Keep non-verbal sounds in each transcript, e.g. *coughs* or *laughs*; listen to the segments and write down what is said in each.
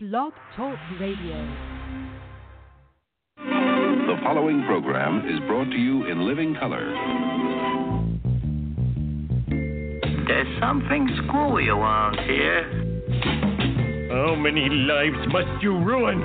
Blog Talk Radio. The following program is brought to you in living color. There's something screwy around here. How many lives must you ruin?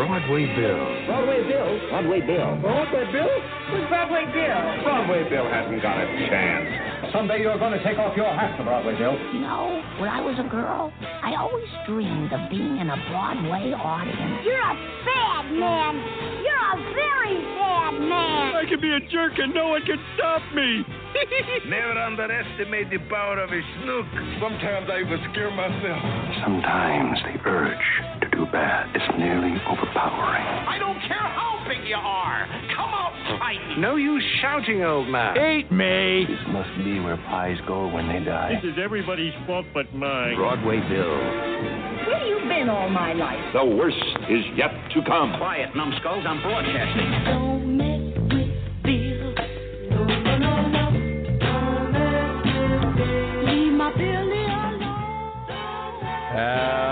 Broadway Bill. Broadway Bill. Broadway Bill. Broadway Bill. Who's Broadway Bill? Broadway Bill hasn't got a chance. Someday you're going to take off your hat to Broadway Bill. You know, when I was a girl, I always dreamed of being in a Broadway audience. You're a bad man. You're a very bad man. I can be a jerk and no one can stop me. *laughs* Never underestimate the power of a snook. Sometimes I even scare myself. Sometimes the urge to do bad is nearly overpowering. I don't care how big you are. Come out fighting. No use shouting, old man. Hate me. This must be where pies go when they die. This is everybody's fault but mine. Broadway Bill. Where have you been all my life? The worst is yet to come. Quiet, numbskulls. I'm broadcasting. Don't mess with Bill. No, no, no, no. Don't mess with Bill. Leave my Billy alone. Don't Uh,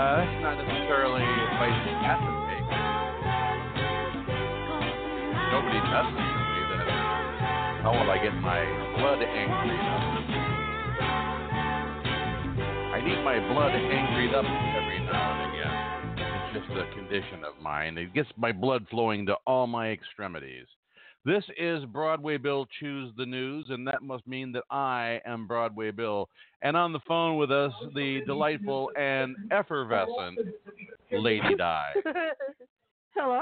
How will I get my blood angry up? I need my blood angry up every now and again. It's just a condition of mine. It gets my blood flowing to all my extremities. This is Broadway Bill Choose the News, and that must mean that I am Broadway Bill. And on the phone with us, the delightful and effervescent Lady Di. *laughs* Hello.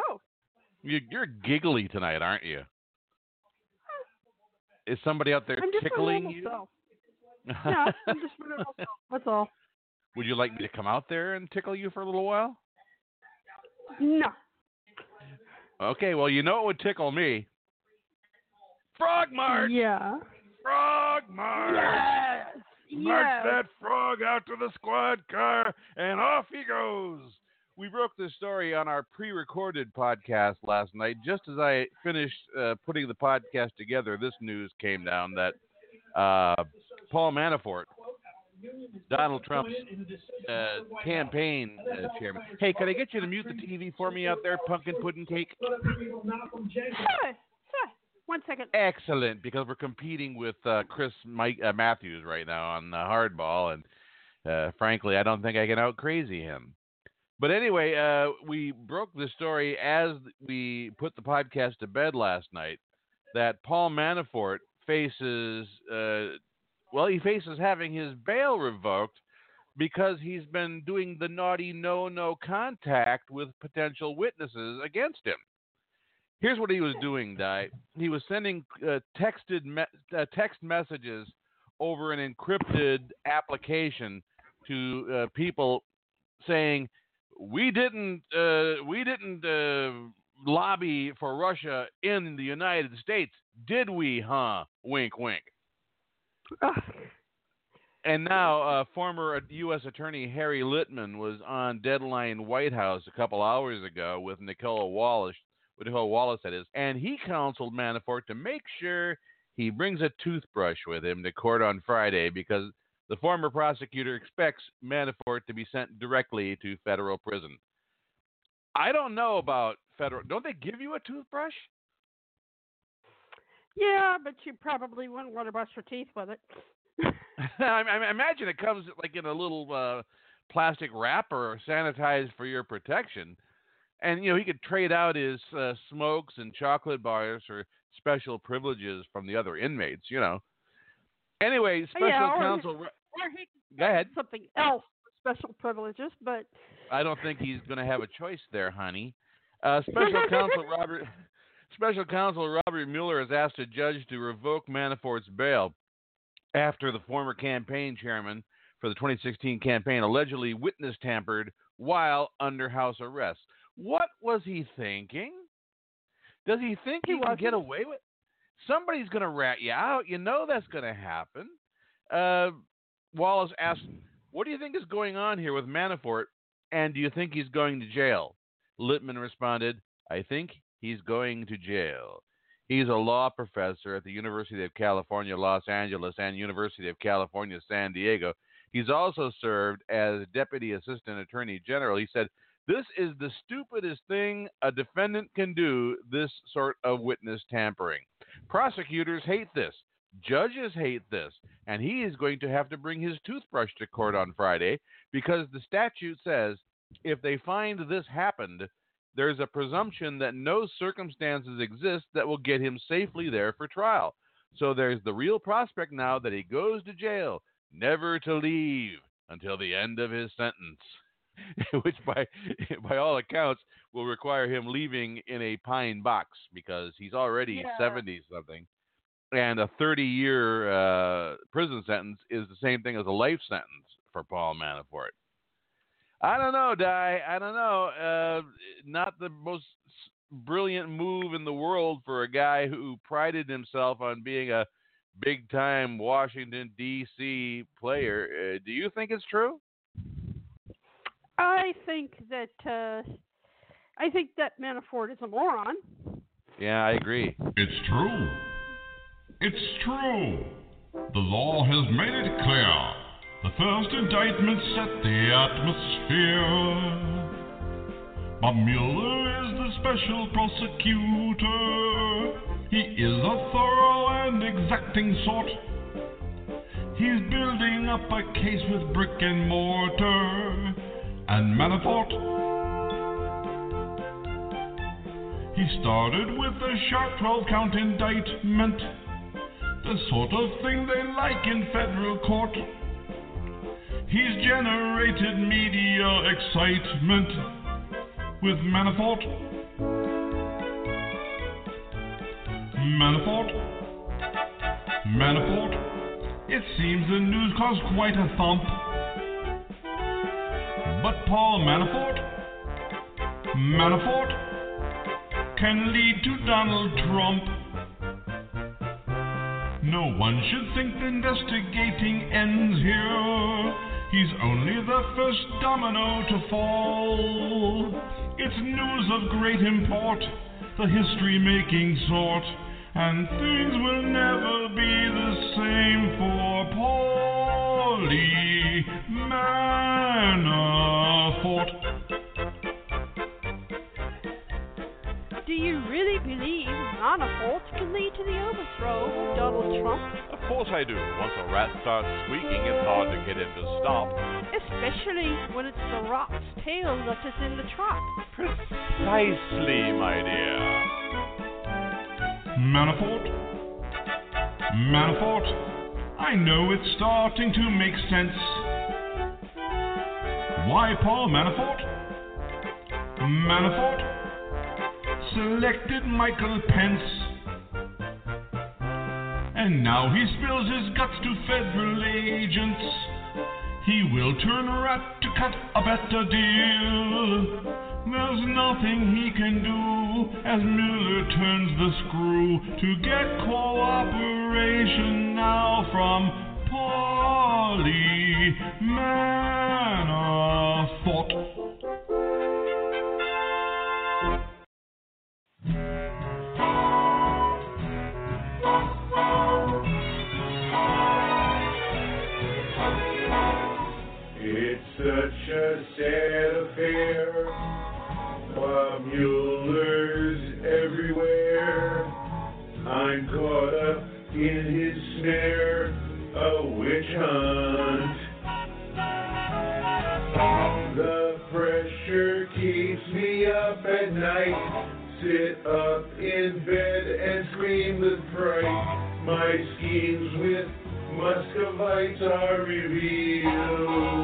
You, you're giggly tonight, aren't you? Is somebody out there I'm just tickling you? self. *laughs* No, I'm just my normal self. That's all. Would you like me to come out there and tickle you for a little while? No. Okay, well, you know it would tickle me. Frog March! Yeah. Frog March! Yes. March yes. that frog out to the squad car, and off he goes. We broke this story on our pre-recorded podcast last night. Just as I finished uh, putting the podcast together, this news came down that uh, Paul Manafort, Donald Trump's uh, campaign uh, chairman. Hey, could I get you to mute the TV for me out there, pumpkin pudding cake? Sure. Sure. One second. Excellent, because we're competing with uh, Chris Mike, uh, Matthews right now on hardball, and uh, frankly, I don't think I can out crazy him. But anyway, uh, we broke the story as we put the podcast to bed last night that Paul Manafort faces, uh, well, he faces having his bail revoked because he's been doing the naughty no no contact with potential witnesses against him. Here's what he was doing, Di. He was sending uh, texted me- uh, text messages over an encrypted application to uh, people saying, "We didn't, uh, we didn't uh, lobby for Russia in the United States, did we? Huh? Wink, wink." *laughs* And now, uh, former U.S. Attorney Harry Litman was on Deadline White House a couple hours ago with Nicola Wallace, with Nicola Wallace that is, and he counseled Manafort to make sure he brings a toothbrush with him to court on Friday because the former prosecutor expects Manafort to be sent directly to federal prison. I don't know about federal. Don't they give you a toothbrush? Yeah, but you probably wouldn't want to brush your teeth with it. *laughs* I, I imagine it comes like in a little uh, plastic wrapper, sanitized for your protection. And you know he could trade out his uh, smokes and chocolate bars for special privileges from the other inmates. You know. Anyway, special yeah, counsel. Or he could Go ahead. something else, special privileges, but I don't think he's going to have a choice there, honey. Uh, special counsel *laughs* Robert. Special counsel Robert Mueller has asked a judge to revoke Manafort's bail after the former campaign chairman for the 2016 campaign allegedly witness tampered while under house arrest. What was he thinking? Does he think he, He can get away with? Somebody's going to rat you out. You know that's going to happen. Uh, Wallace asked, What do you think is going on here with Manafort? And do you think he's going to jail? Litman responded, I think he's going to jail. He's a law professor at the University of California, Los Angeles, and University of California, San Diego. He's also served as Deputy Assistant Attorney General. He said, This is the stupidest thing a defendant can do, this sort of witness tampering. Prosecutors hate this. Judges hate this. And he is going to have to bring his toothbrush to court on Friday because the statute says if they find this happened, there's a presumption that no circumstances exist that will get him safely there for trial. So there's the real prospect now that he goes to jail, never to leave until the end of his sentence, *laughs* which by *laughs* by all accounts will require him leaving in a pine box because he's already Yeah. 70 something. And a 30 year uh, prison sentence is the same thing as a life sentence for Paul Manafort. I don't know, Di. I don't know. Uh, not the most brilliant move in the world for a guy who prided himself on being a big time Washington, D.C. player. Uh, do you think it's true? I think that uh, I think that Manafort is a moron. Yeah, I agree. It's true. It's true. The law has made it clear. The first indictment set the atmosphere. Bob Mueller is the special prosecutor. He is a thorough and exacting sort. He's building up a case with brick and mortar. And Manafort He started with a sharp 12 count indictment, the sort of thing they like in federal court. He's generated media excitement with Manafort. Manafort. Manafort. It seems the news caused quite a thump. But Paul Manafort. Manafort can lead to Donald Trump. No one should think the investigating ends here. He's only the first domino to fall. It's news of great import, the history making sort, and things will never be the same for Polly Manafort. Do you really believe Manafort can lead to the overthrow of Of course I do. Once a rat starts squeaking, it's hard to get him to stop. Especially when it's the rat's tail that is in the trap. Precisely, my dear. Manafort? Manafort? I know it's starting to make sense. Why Paul Manafort? Manafort selected Michael Pence. And now he spills his guts to federal agents. He will turn rat to cut a better deal. There's nothing he can do as Mueller turns the screw to get cooperation now from Paulie Manafort. A sad affair. Bob Mueller's everywhere. I'm caught up in his snare, a witch hunt. The pressure keeps me up at night. Sit up in bed and scream with fright. My schemes with Muscovites are revealed.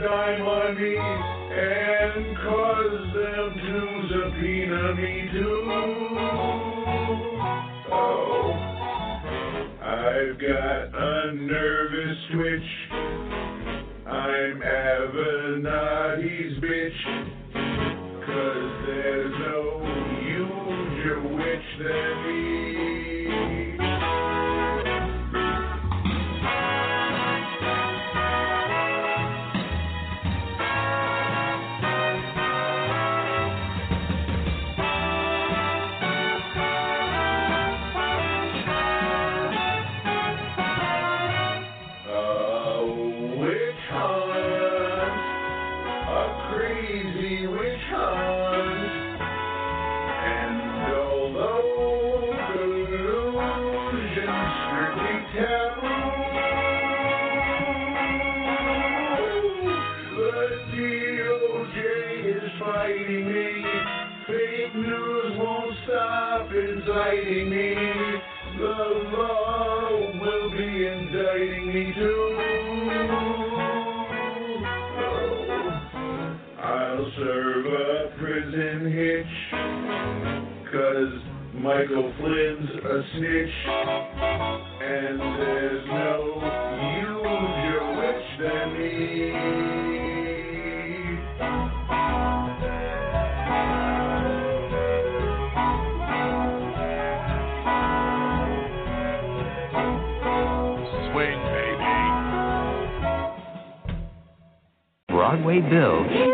Dime on me. and cause Oh, got a nervous twitch. Snitch. And there's no huger witch than me. Swing, baby. Broadway Bill.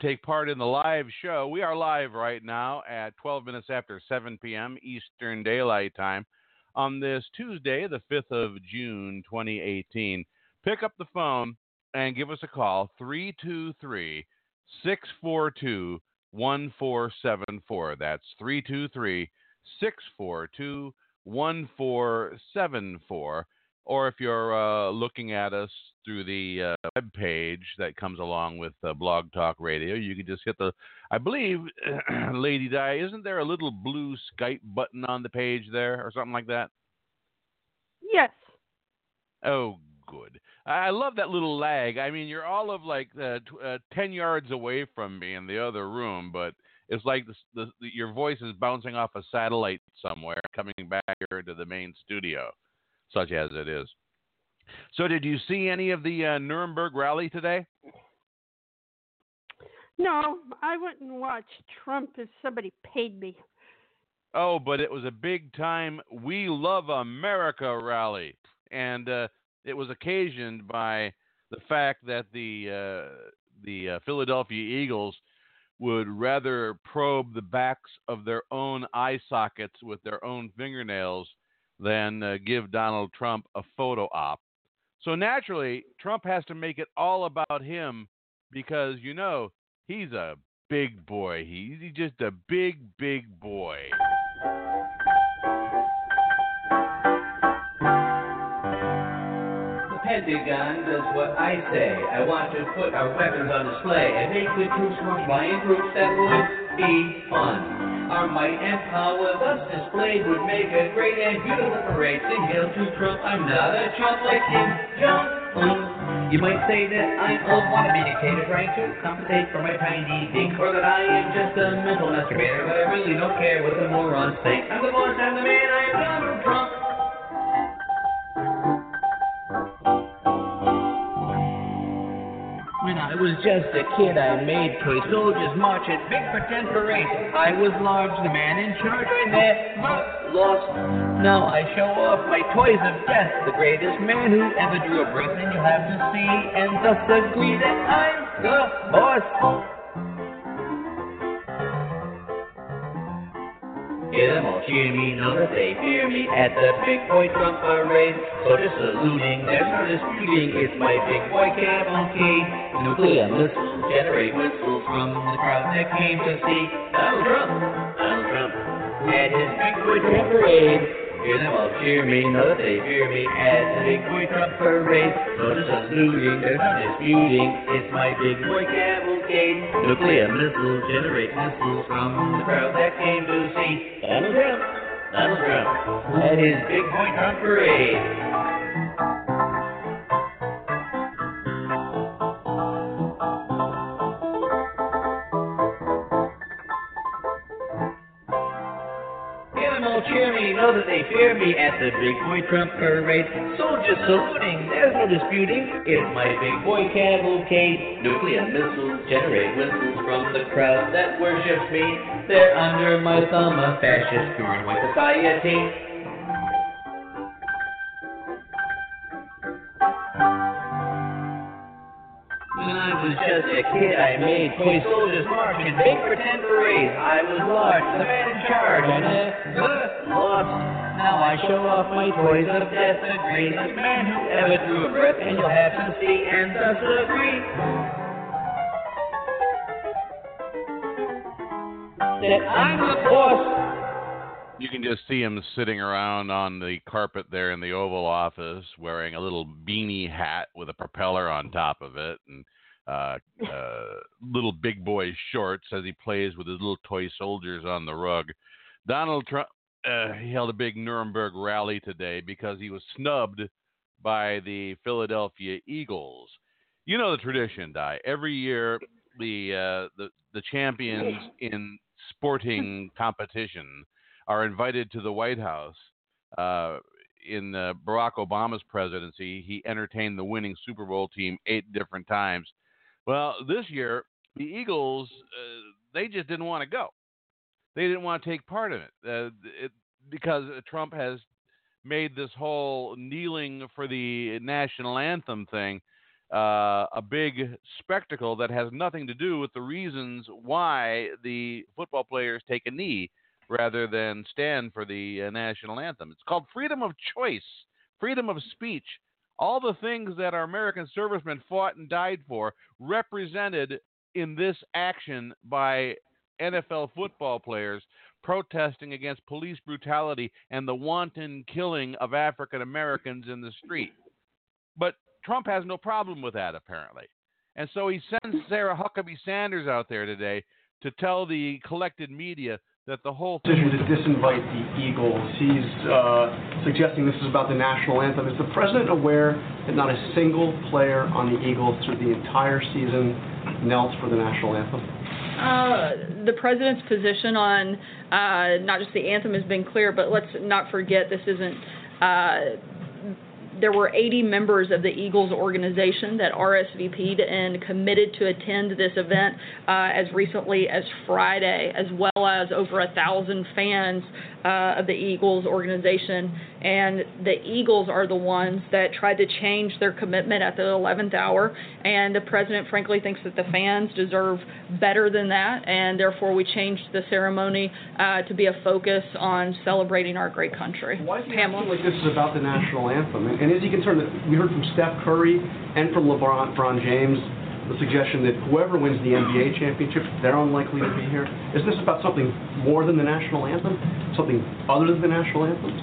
To take part in the live show, we are live right now at 12 minutes after 7 p.m. Eastern Daylight Time on this Tuesday, the 5th of June, 2018. Pick up the phone and give us a call 323 642 1474. That's 323 642 1474. Or if you're uh, looking at us through the uh, web page that comes along with uh, Blog Talk Radio, you can just hit the, I believe, *clears throat* Lady Di, isn't there a little blue Skype button on the page there or something like that? Yes. Oh, good. I love that little lag. I mean, you're all of like uh, tw- uh, 10 yards away from me in the other room, but it's like the, the, the, your voice is bouncing off a satellite somewhere, coming back here to the main studio, such as it is. So, did you see any of the uh, Nuremberg rally today? No, I wouldn't watch Trump if somebody paid me. Oh, but it was a big time We Love America rally. And uh, it was occasioned by the fact that the uh, the uh, Philadelphia Eagles would rather probe the backs of their own eye sockets with their own fingernails than uh, give Donald Trump a photo op. So naturally, Trump has to make it all about him because you know he's a big boy. He's, just a big, big boy. The Pentagon does what I say. I want to put our weapons on display and make the troops march by in groups. That would be fun. Our might and power thus displayed would make a great and beautiful parade. Sing hail to Trump. I'm not a chump like Jong Un. You might say that I'm a wannabe dictator trying to compensate for my tiny dick, or that I am just a mental masturbator, but I really don't care what the morons think. I'm the boss, I'm the man, I am Donald Trump. I was just a kid, I made toy soldiers march at big pretend parades. I was large, the man in charge. I never lost. Now I show off my toys of death, the greatest man who ever drew a breath, and you'll have to see and thus agree that I'm the boss. Hear them all cheer me, know that they fear me at the big boy Trump parade. So just saluting, there's no disputing, it's my big boy cavalcade. Nuclear missiles generate whistles from the crowd that came to see Donald Trump, Donald Trump, at his big boy Trump parade. Hear them all cheer me, know that they fear me at the big boy Trump parade. So just saluting, there's no disputing, it's my big boy cavalcade. Nuclear. Missiles generate missiles from the crowd that came to see. Donald Trump, Donald Trump, at his Big Point Trump parade. Know that they fear me at the Big Boy Trump parade. Soldiers saluting, there's no disputing. It's my Big Boy cavalcade. Nuclear missiles generate whistles from the crowd that worships me. They're under my thumb, a fascist pure white society. Kid, I made toy soldiers march in big pretend parades. I was large, the man in charge, and uh, lost. Now I show off my toys of death, the greatest man who ever drew a breath, and you'll have to see and thus agree. That I'm the boss. You can just see him sitting around on the carpet there in the Oval Office, wearing a little beanie hat with a propeller on top of it, and uh, uh, little big boy shorts as he plays with his little toy soldiers on the rug. Donald Trump uh, he held a big Nuremberg rally today because he was snubbed by the Philadelphia Eagles. You know the tradition, Di. Every year, the uh, the the champions *laughs* in sporting competition are invited to the White House. Uh, in Barack Obama's presidency, he entertained the winning Super Bowl team eight different times. Well, this year, the Eagles, uh, they just didn't want to go. They didn't want to take part in it, uh, it because Trump has made this whole kneeling for the national anthem thing uh, a big spectacle that has nothing to do with the reasons why the football players take a knee rather than stand for the uh, national anthem. It's called freedom of choice, freedom of speech. All the things that our American servicemen fought and died for represented in this action by NFL football players protesting against police brutality and the wanton killing of African Americans in the street. But Trump has no problem with that, apparently. And so he sends Sarah Huckabee Sanders out there today to tell the collected media that the whole decision to disinvite the Eagles. He's uh, suggesting this is about the national anthem. Is the president aware that not a single player on the Eagles through the entire season knelt for the national anthem? Uh, the president's position on uh, not just the anthem has been clear, but let's not forget this isn't. There were 80 members of the Eagles organization that RSVP'd and committed to attend this event uh, as recently as Friday, as well as over a thousand fans uh, of the Eagles organization. And the Eagles are the ones that tried to change their commitment at the 11th hour. And the president, frankly, thinks that the fans deserve better than that. And therefore, we changed the ceremony uh, to be a focus on celebrating our great country. Why is he Pamela? acting like this is about the national anthem? And, and is he concerned that we heard from Steph Curry and from LeBron, LeBron James the suggestion that whoever wins the NBA championship, they're unlikely to be here? Is this about something more than the national anthem? Something other than the national anthem?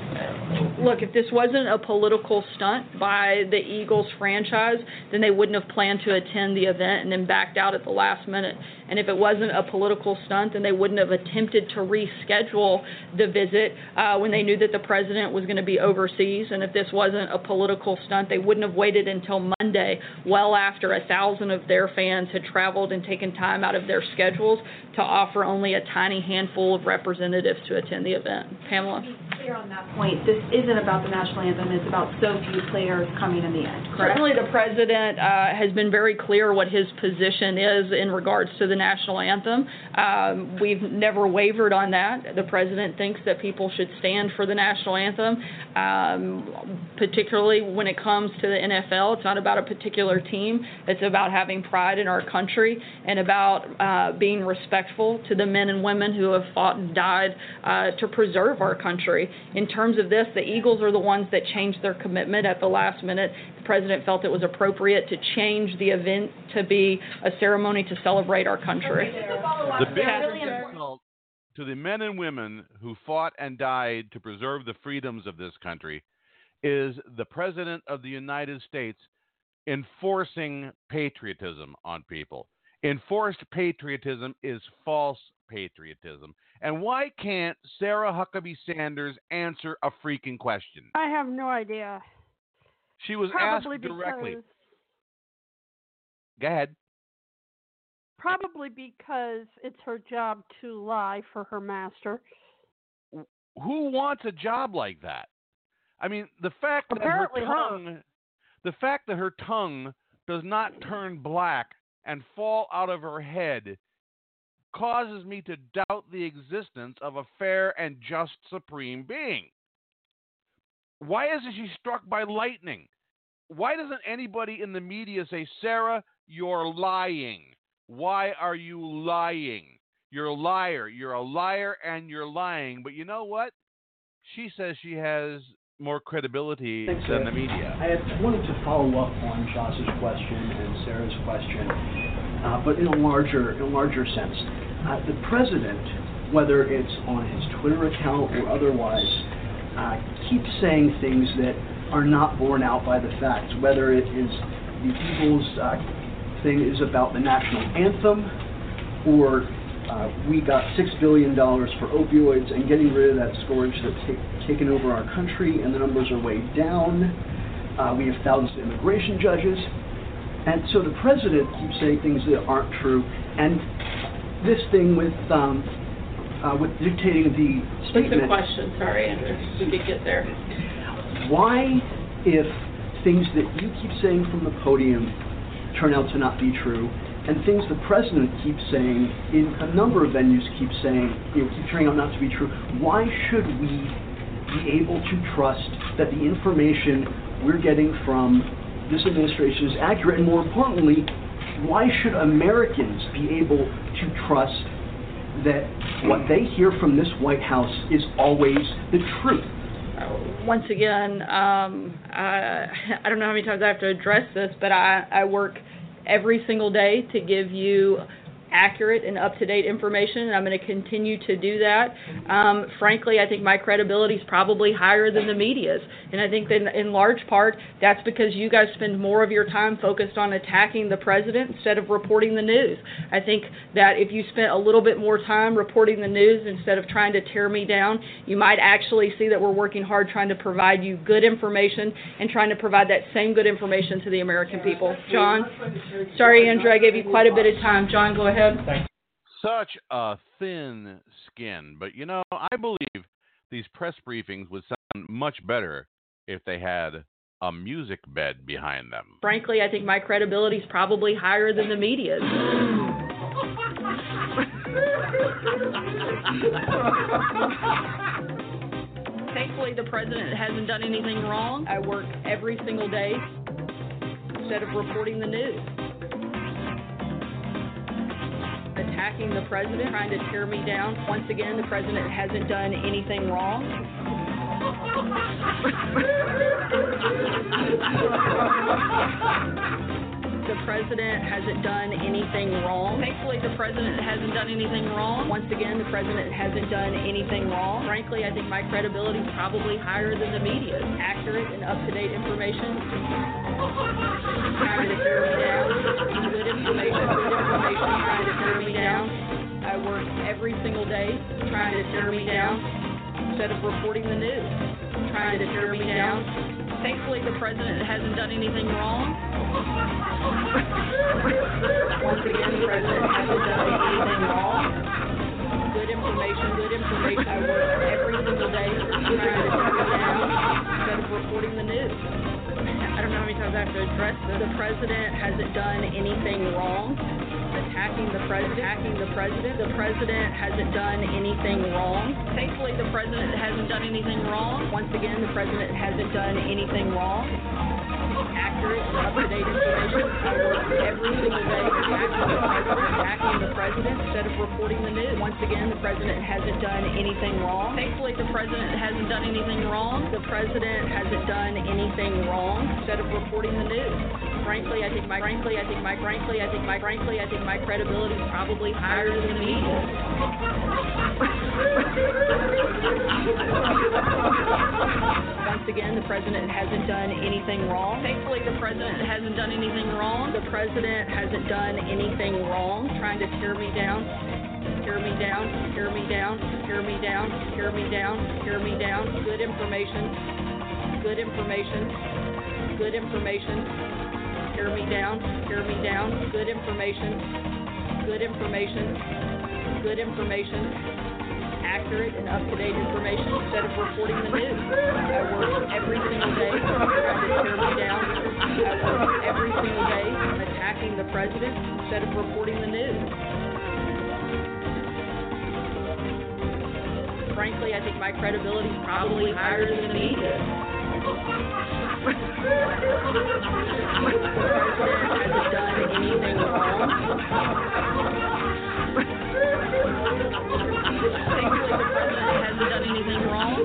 Look, if this wasn't a political stunt by the Eagles franchise, then they wouldn't have planned to attend the event and then backed out at the last minute. And if it wasn't a political stunt, then they wouldn't have attempted to reschedule the visit uh, when they knew that the president was going to be overseas. And if this wasn't a political stunt, they wouldn't have waited until Monday, well after a thousand of their fans had traveled and taken time out of their schedules to offer only a tiny handful of representatives to attend the event. Pamela? Clear on that point. This isn't about the national anthem. It's about so few players coming in the end. Correct. Certainly, the president uh, has been very clear what his position is in regards to the national anthem. Um, we've never wavered on that. The president thinks that people should stand for the national anthem, um, particularly when it comes to the NFL. It's not about a particular team. It's about having pride in our country and about uh, being respectful to the men and women who have fought and died uh, to preserve our country. In terms of this, the Eagles are the ones that changed their commitment at the last minute. The president felt it was appropriate to change the event to be a ceremony to celebrate our country. The big signal to the men and women who fought and died to preserve the freedoms of this country is the President of the United States enforcing patriotism on people, Enforced patriotism is false patriotism. And why can't Sarah Huckabee Sanders answer a freaking question? I have no idea. She was Probably asked directly. because Go ahead. probably because it's her job to lie for her master. Who wants a job like that? I mean, the fact Apparently that her. her tongue, the fact that her tongue does not turn black and fall out of her head causes me to doubt the existence of a fair and just supreme being. Why isn't she struck by lightning? Why doesn't anybody in the media say, Sarah, you're lying? Why are you lying? You're a liar. You're a liar and you're lying. But you know what? She says she has more credibility Thanks, than Ed. the media. I wanted to follow up on Josh's question and Sarah's question, uh, but in a larger, in a larger sense. Uh, the president, whether it's on his Twitter account or otherwise, uh, keeps saying things that are not borne out by the facts. Whether it is the Eagles uh, thing is about the national anthem, or uh, we got six billion dollars for opioids and getting rid of that scourge that's ta- taken over our country, and the numbers are way down. Uh, we have thousands of immigration judges, and so the president keeps saying things that aren't true. And this thing with um, uh, with dictating the What's the statement. question? Sorry, Andrew. We could get there. Why, if things that you keep saying from the podium turn out to not be true, and things the president keeps saying in a number of venues keep saying, you know, keep turning out not to be true, why should we be able to trust that the information we're getting from this administration is accurate? And more importantly, why should Americans be able to trust that what they hear from this White House is always the truth? once again, um, I, I don't know how many times I have to address this, but I, I work every single day to give you accurate and up to date information, and I'm going to continue to do that. Um, frankly, I think my credibility is probably higher than the media's, and I think that in, in large part that's because you guys spend more of your time focused on attacking the president instead of reporting the news. I think that if you spent a little bit more time reporting the news instead of trying to tear me down, you might actually see that we're working hard trying to provide you good information and trying to provide that same good information to the American people. John, sorry, Andrew, I gave you quite a bit of time. John, go ahead. Such a thin skin. But you know, I believe these press briefings would sound much better if they had a music bed behind them. Frankly, I think my credibility is probably higher than the media's. Thankfully, the president hasn't done anything wrong. I work every single day instead of reporting the news. Attacking the president, trying to tear me down. Once again, the president hasn't done anything wrong. *laughs* *laughs* *laughs* The president hasn't done anything wrong. Thankfully, the president hasn't done anything wrong. Once again, the president hasn't done anything wrong. Frankly, I think my credibility is probably higher than the media's. Accurate and up-to-date information. Trying to tear me down. Good information, good information, trying to tear me down. I work every single day trying to tear me down instead of reporting the news. Trying to tear me down. Thankfully, the president hasn't done anything wrong. Once again, the president hasn't done anything wrong. Good information, good information. I work every single day trying to instead of reporting the news. I don't know how many times I have to address this. The president hasn't done anything wrong. Attacking the president, attacking the president. The president hasn't done anything wrong. Thankfully, the president hasn't done anything wrong. Once again, the president hasn't done anything wrong. Accurate up-to-date information. Every single day attacking the president instead of reporting the news. Once again, the president hasn't done anything wrong. Thankfully, the president hasn't done anything wrong. The president hasn't done anything wrong instead of reporting the news. Frankly, I think my frankly, I think my frankly, I think my frankly, I think my credibility is probably higher than. Once once again, the president hasn't done anything wrong. Thankfully, the president hasn't done anything wrong. The president hasn't done anything wrong, trying to tear me down. Tear me down, tear me down, tear me down, tear me down, tear me down. Good information, good information, good information. Tear me down, tear me down. Good information, good information, good information accurate and up-to-date information instead of reporting the news. I work every single day trying to tear me down. I work every single day attacking the president instead of reporting the news. Frankly, I think my credibility is probably higher than the media. Hasn't done anything wrong.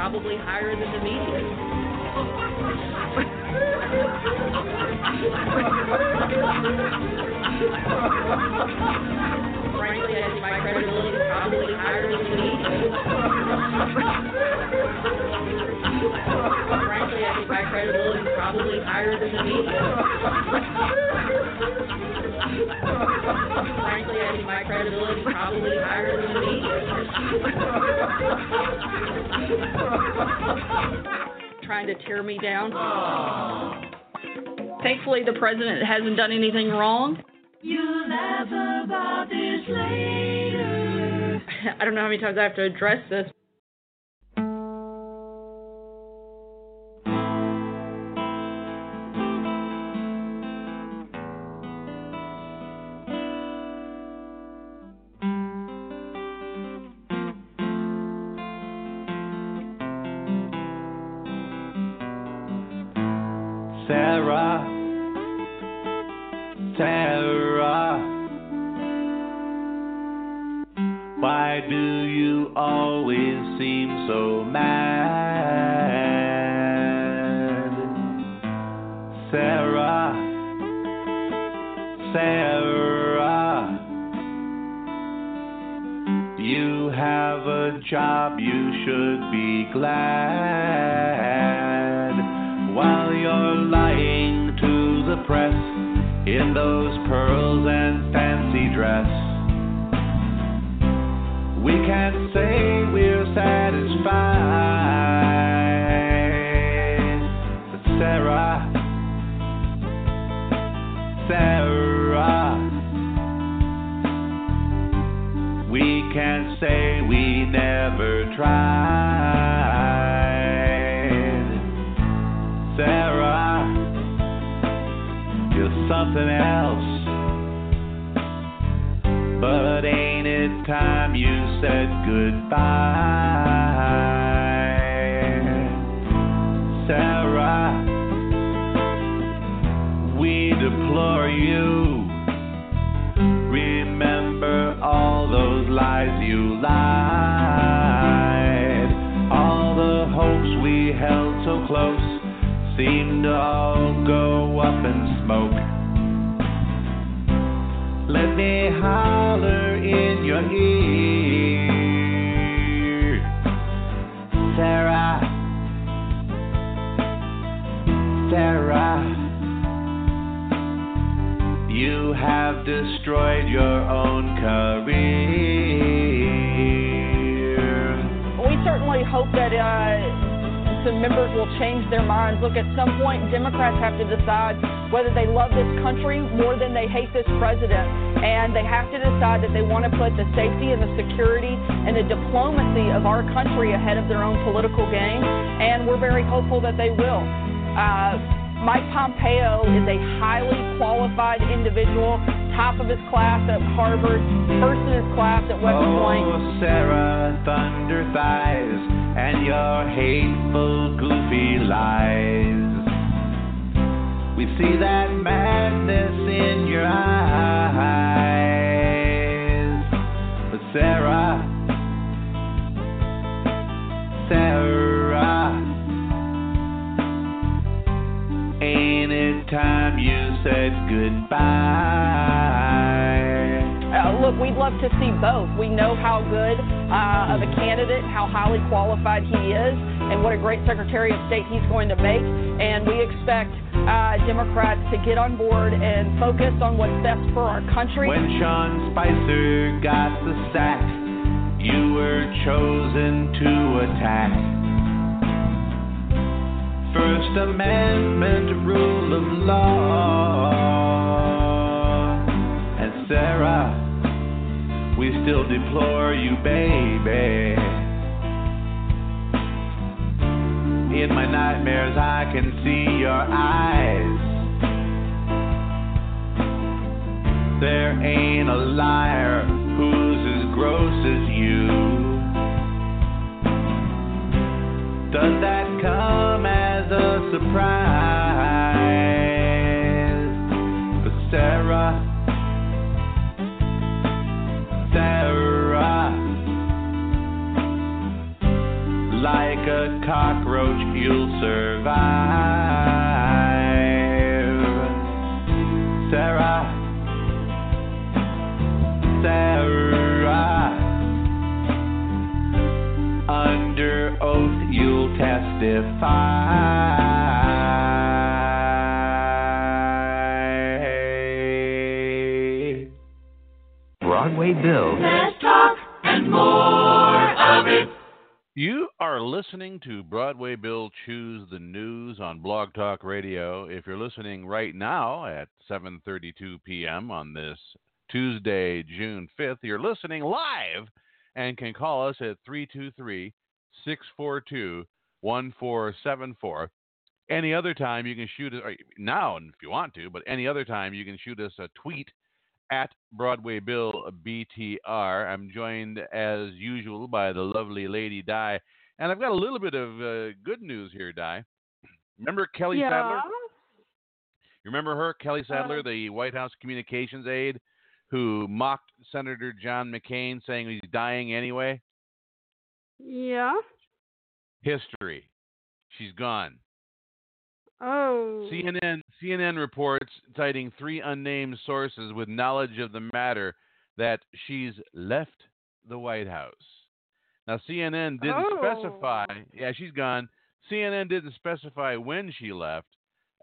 Probably higher than the media's. Frankly, I think my credibility is probably higher than media's. Frankly, I think my credibility is probably higher than the. Frankly, I think my credibility is probably higher than media's. Trying to tear me down. Thankfully, the president hasn't done anything wrong. You'll laugh about this later. *laughs* I don't know how many times I have to address this. President. And they have to decide that they want to put the safety and the security and the diplomacy of our country ahead of their own political gain. And we're very hopeful that they will. Uh, Mike Pompeo is a highly qualified individual, top of his class at Harvard, first in his class at West Point. Oh, Sarah, thunder thighs, and your hateful, goofy lies. We see that madness in your eyes. But Sarah, Sarah, ain't it time you said goodbye? Look, we'd love to see both. We know how good uh, of a candidate, how highly qualified he is, and what a great Secretary of State he's going to make. And we expect uh, Democrats to get on board and focus on what's best for our country. When Sean Spicer got the sack, you were chosen to attack. First Amendment rule of law. Sarah, we still deplore you, baby. In my nightmares, I can see your eyes. There ain't a liar who's as gross as you. Does that come as a surprise? Like a cockroach, you'll survive. Sarah, Sarah, under oath you'll testify. Broadway Bill. Let's talk and more of it. You are listening to Broadway Bill Choose the News on Blog Talk Radio. If you're listening right now at 7:32 p.m. on this Tuesday, June 5th, you're listening live and can call us at 323-642-1474. Any other time you can shoot us now if you want to, but any other time you can shoot us a tweet at Broadway Bill BTR. I'm joined as usual by the lovely Lady Di, and I've got a little bit of uh, good news here, Di. Remember Kelly yeah. Sadler? You remember her, Kelly Sadler, the White House communications aide, who mocked Senator John McCain, saying he's dying anyway? Yeah. History. She's gone. Oh. CNN CNN reports, citing three unnamed sources with knowledge of the matter, that she's left the White House. Now CNN didn't Oh. specify. Yeah, she's gone. CNN didn't specify when she left.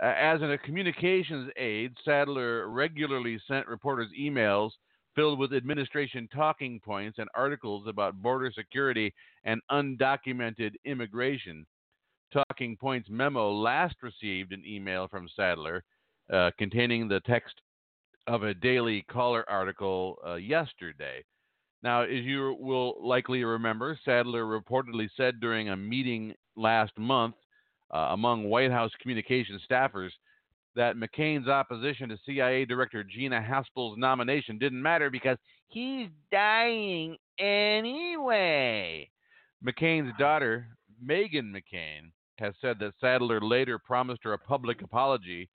Uh, as a communications aide, Sadler regularly sent reporters emails filled with administration talking points and articles about border security and undocumented immigration. Talking Points memo last received an email from Sadler uh, containing the text of a Daily Caller article uh, yesterday. Now, as you will likely remember, Sadler reportedly said during a meeting last month uh, among White House communications staffers that McCain's opposition to CIA Director Gina Haspel's nomination didn't matter because he's dying anyway. McCain's daughter, Meghan McCain, has said that Sadler later promised her a public apology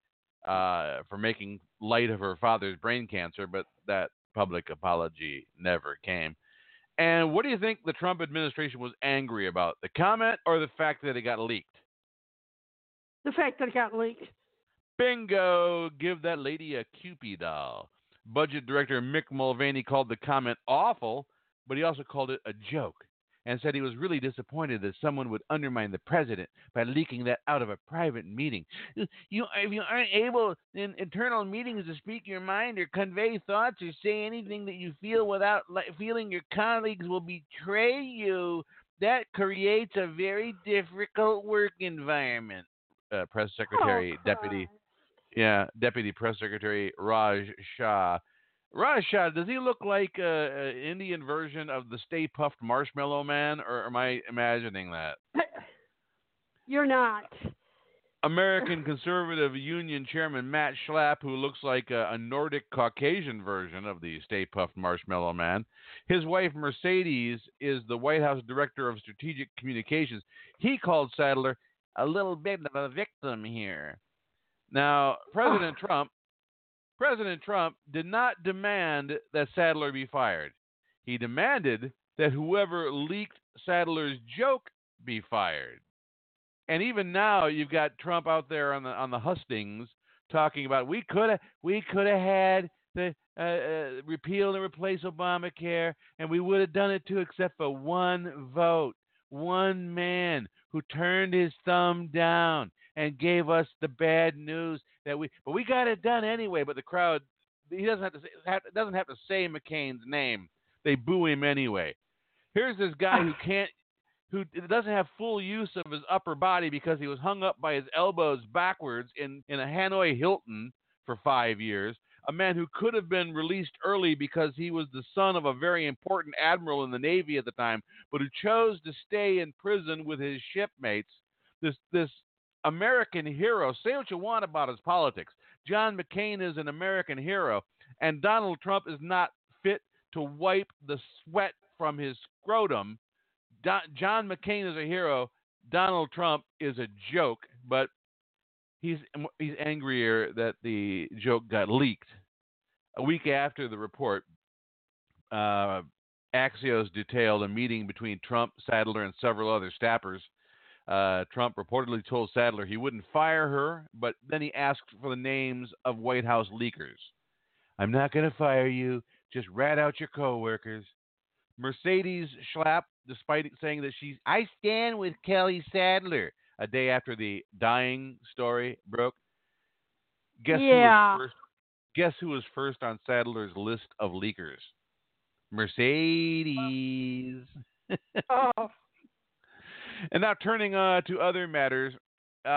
uh, for making light of her father's brain cancer, but that public apology never came. And what do you think the Trump administration was angry about? The comment or the fact that it got leaked? The fact that it got leaked. Bingo! Give that lady a Kewpie doll. Budget director Mick Mulvaney called the comment awful, but he also called it a joke and said he was really disappointed that someone would undermine the president by leaking that out of a private meeting. You, if you aren't able in internal meetings to speak your mind or convey thoughts or say anything that you feel without feeling your colleagues will betray you, that creates a very difficult work environment. Uh, press secretary, deputy, yeah, deputy press secretary Raj Shah. Raj Shah, does he look like an Indian version of the Stay Puft Marshmallow Man, or am I imagining that? *laughs* You're not. American Conservative Union Chairman Matt Schlapp, who looks like a, a Nordic Caucasian version of the Stay Puft Marshmallow Man. His wife Mercedes is the White House Director of Strategic Communications. He called Sadler a little bit of a victim here. Now, President ah. Trump, President Trump did not demand that Sadler be fired. He demanded that whoever leaked Sadler's joke be fired. And even now, you've got Trump out there on the on the hustings talking about we could have we could have had the uh, uh, repeal and replace Obamacare, and we would have done it too, except for one vote, one man who turned his thumb down and gave us the bad news that we. But we got it done anyway. But the crowd, he doesn't have to say, doesn't have to say McCain's name. They boo him anyway. Here's this guy who *coughs* can't who doesn't have full use of his upper body because he was hung up by his elbows backwards in, in a Hanoi Hilton for five years. A man who could have been released early because he was the son of a very important admiral in the Navy at the time, but who chose to stay in prison with his shipmates. This this American hero. Say what you want about his politics. John McCain is an American hero, and Donald Trump is not fit to wipe the sweat from his scrotum John McCain is a hero. Donald Trump is a joke, but he's he's angrier that the joke got leaked. A week after the report, uh, Axios detailed a meeting between Trump, Sadler, and several other staffers. Uh, Trump reportedly told Sadler he wouldn't fire her, but then he asked for the names of White House leakers. I'm not going to fire you. Just rat out your coworkers. Mercedes Schlapp, despite saying that she's, I stand with Kelly Sadler a day after the dying story broke. Guess yeah. who was first? Guess who was first on Sadler's list of leakers? Mercedes. oh. And now turning uh, to other matters, uh,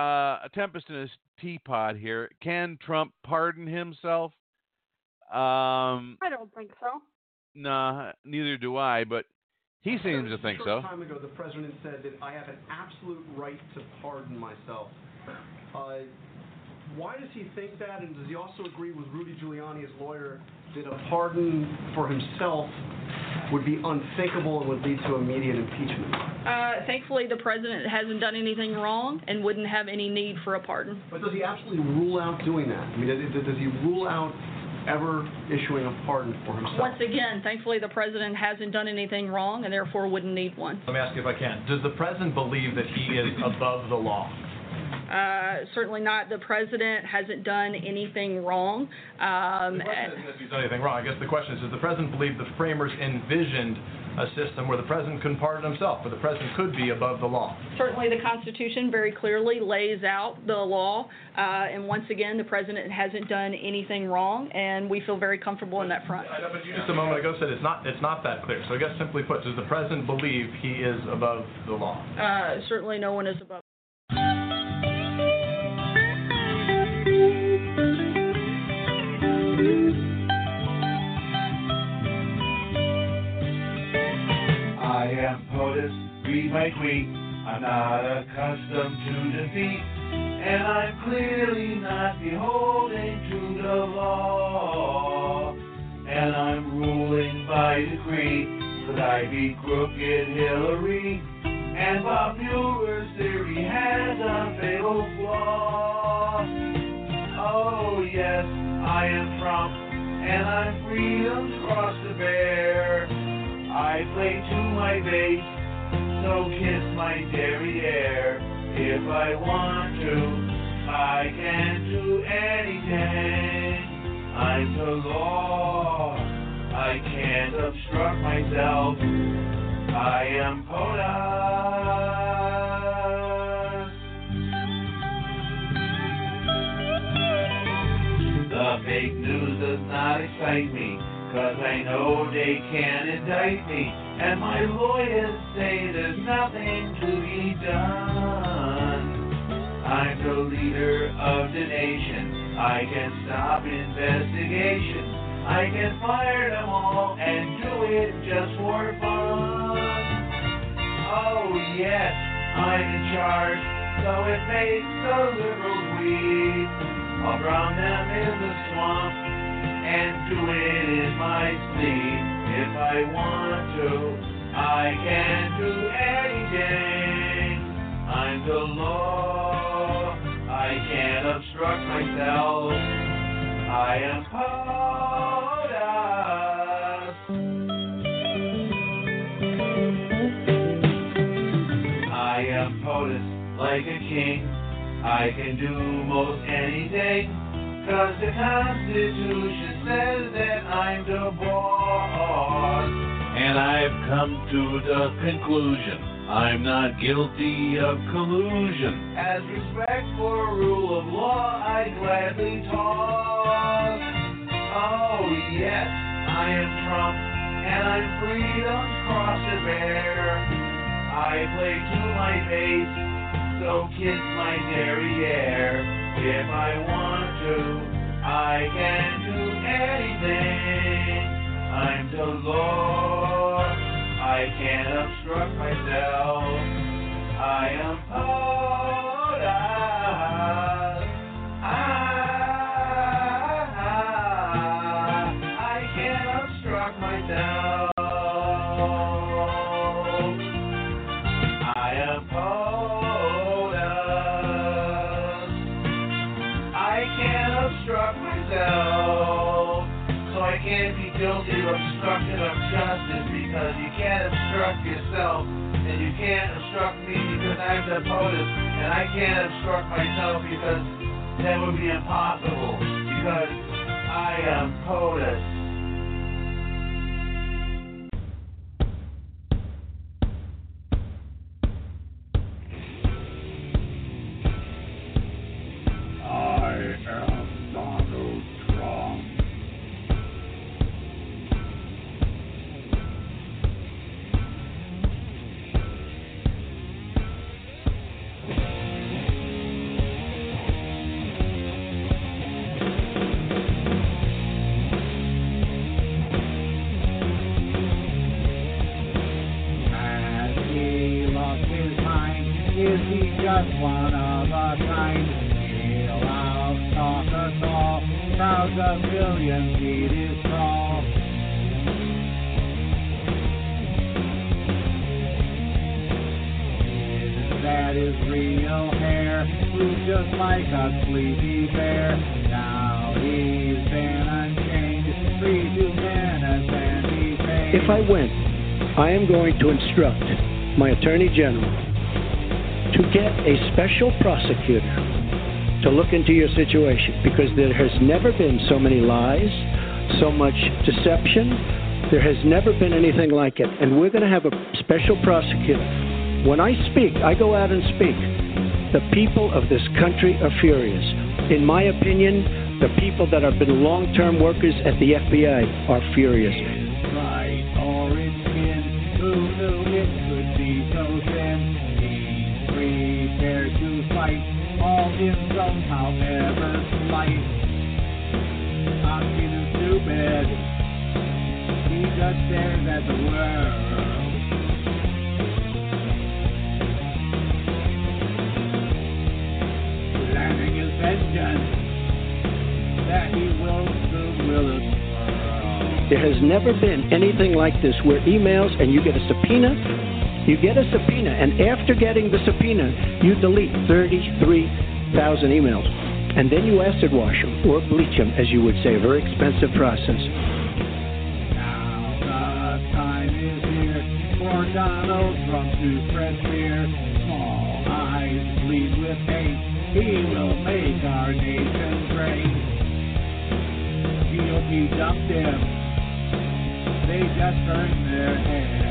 a tempest in his teapot here. Can Trump pardon himself? Um, I don't think so. Nah, neither do I, but he seems to think a so. short time ago, the president said that I have an absolute right to pardon myself. Uh, why does he think that, and does he also agree with Rudy Giuliani, his lawyer, that a pardon for himself would be unthinkable and would lead to immediate impeachment? Uh, thankfully, the president hasn't done anything wrong and wouldn't have any need for a pardon. But does he absolutely rule out doing that? I mean, does, does he rule out ever issuing a pardon for himself? Once again, thankfully, the president hasn't done anything wrong and therefore wouldn't need one. Let me ask you if I can. Does the president believe that he is above the law? Uh, certainly not. The president hasn't done anything wrong. Um, the question isn't done anything wrong. I guess the question is, does the president believe the framers envisioned a system where the president couldn't pardon himself, but the president could be above the law? Certainly, the Constitution very clearly lays out the law, uh, and once again, the president hasn't done anything wrong, and we feel very comfortable in that front. Know, but you just a moment ago said it's not it's not that clear. So I guess simply put, does the president believe he is above the law? Uh, certainly, no one is above. Am POTUS, read my tweet. I'm not accustomed to defeat, and I'm clearly not beholden to the law. And I'm ruling by decree, could I be crooked Hillary? And Bob Mueller's theory has a fatal flaw. Oh yes, I am Trump, and I'm freedom's cross to bear. I play to my base, so kiss my derriere. If I want to, I can do anything. I'm the law, I can't obstruct myself. I am POTUS. The fake news does not excite me. Cause I know they can indict me, and my lawyers say there's nothing to be done. I'm the leader of the nation, I can stop investigations. I can fire them all and do it just for fun. Oh yes, I'm in charge, so it makes the liberals weep. I'll drown them in the swamp and do it in my sleep. If I want to, I can do anything. I'm the law. I can't obstruct myself. I am POTUS. I am POTUS like a king. I can do most anything. Cause the Constitution says that I'm the boss. And I've come to the conclusion I'm not guilty of collusion. As respect for rule of law, I gladly talk. Oh, yes, I am Trump, and I'm freedom's cross to bear. I play to my base, so kiss my derriere. If I want to, I can do anything. I'm the Lord. I can't obstruct myself. I am POTUS. Because you can't obstruct yourself. And you can't obstruct me because I'm the POTUS. And I can't obstruct myself because that would be impossible. Because I am POTUS. Going instruct my Attorney General to get a special prosecutor to look into your situation because there has never been so many lies, so much deception. There has never been anything like it. And we're going to have a special prosecutor. When I speak, I go out and speak. The people of this country are furious. In my opinion, the people that have been long term workers at the FBI are furious. However stupid. He just stares at the world. Planning his vengeance that he will soon will it There has never been anything like this where emails and you get a subpoena, you get a subpoena, and after getting the subpoena, you delete 33,000 emails. And then you acid wash them or bleach them, as you would say, a very expensive process. Now the time is here for Donald Trump to spread fear. Small eyes bleed with hate. He will make our nation great. GOP dumped him. They just turned their heads.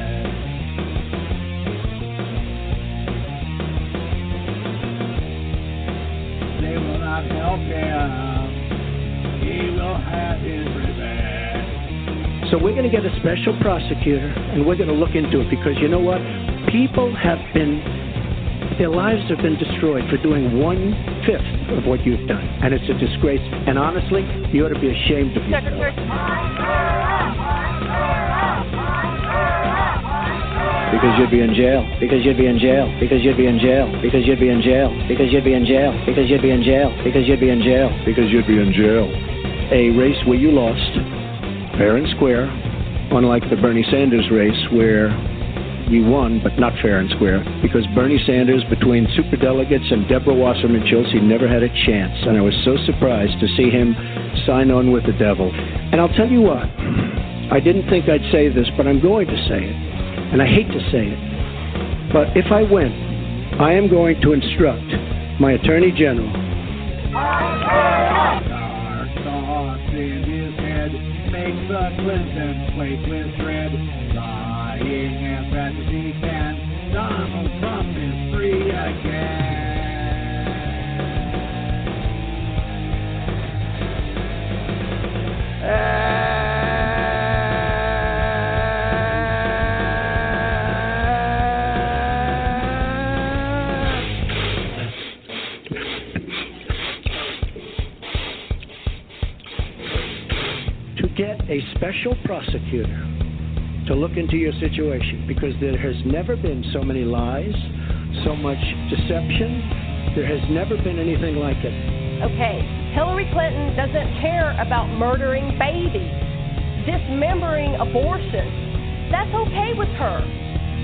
They not help him. He will have his revenge. So we're going to get a special prosecutor and we're going to look into it because you know what? People have been, their lives have been destroyed for doing one fifth of what you've done. And it's a disgrace. And honestly, you ought to be ashamed of yourself. Because you'd be in jail, because you'd be in jail, because you'd be in jail, because you'd be in jail, because you'd be in jail, because you'd be in jail, because you'd be in jail, because you'd be in jail. A race where you lost, fair and square, unlike the Bernie Sanders race where you won, but not fair and square, because Bernie Sanders, between superdelegates and Deborah Wasserman Schultz, he never had a chance. And I was so surprised to see him sign on with the devil. And I'll tell you what, I didn't think I'd say this, but I'm going to say it. And I hate to say it. But if I win, I am going to instruct my Attorney General Dark special prosecutor to look into your situation because there has never been so many lies, so much deception. There has never been anything like it. Okay, Hillary Clinton doesn't care about murdering babies, dismembering abortion. That's okay with her.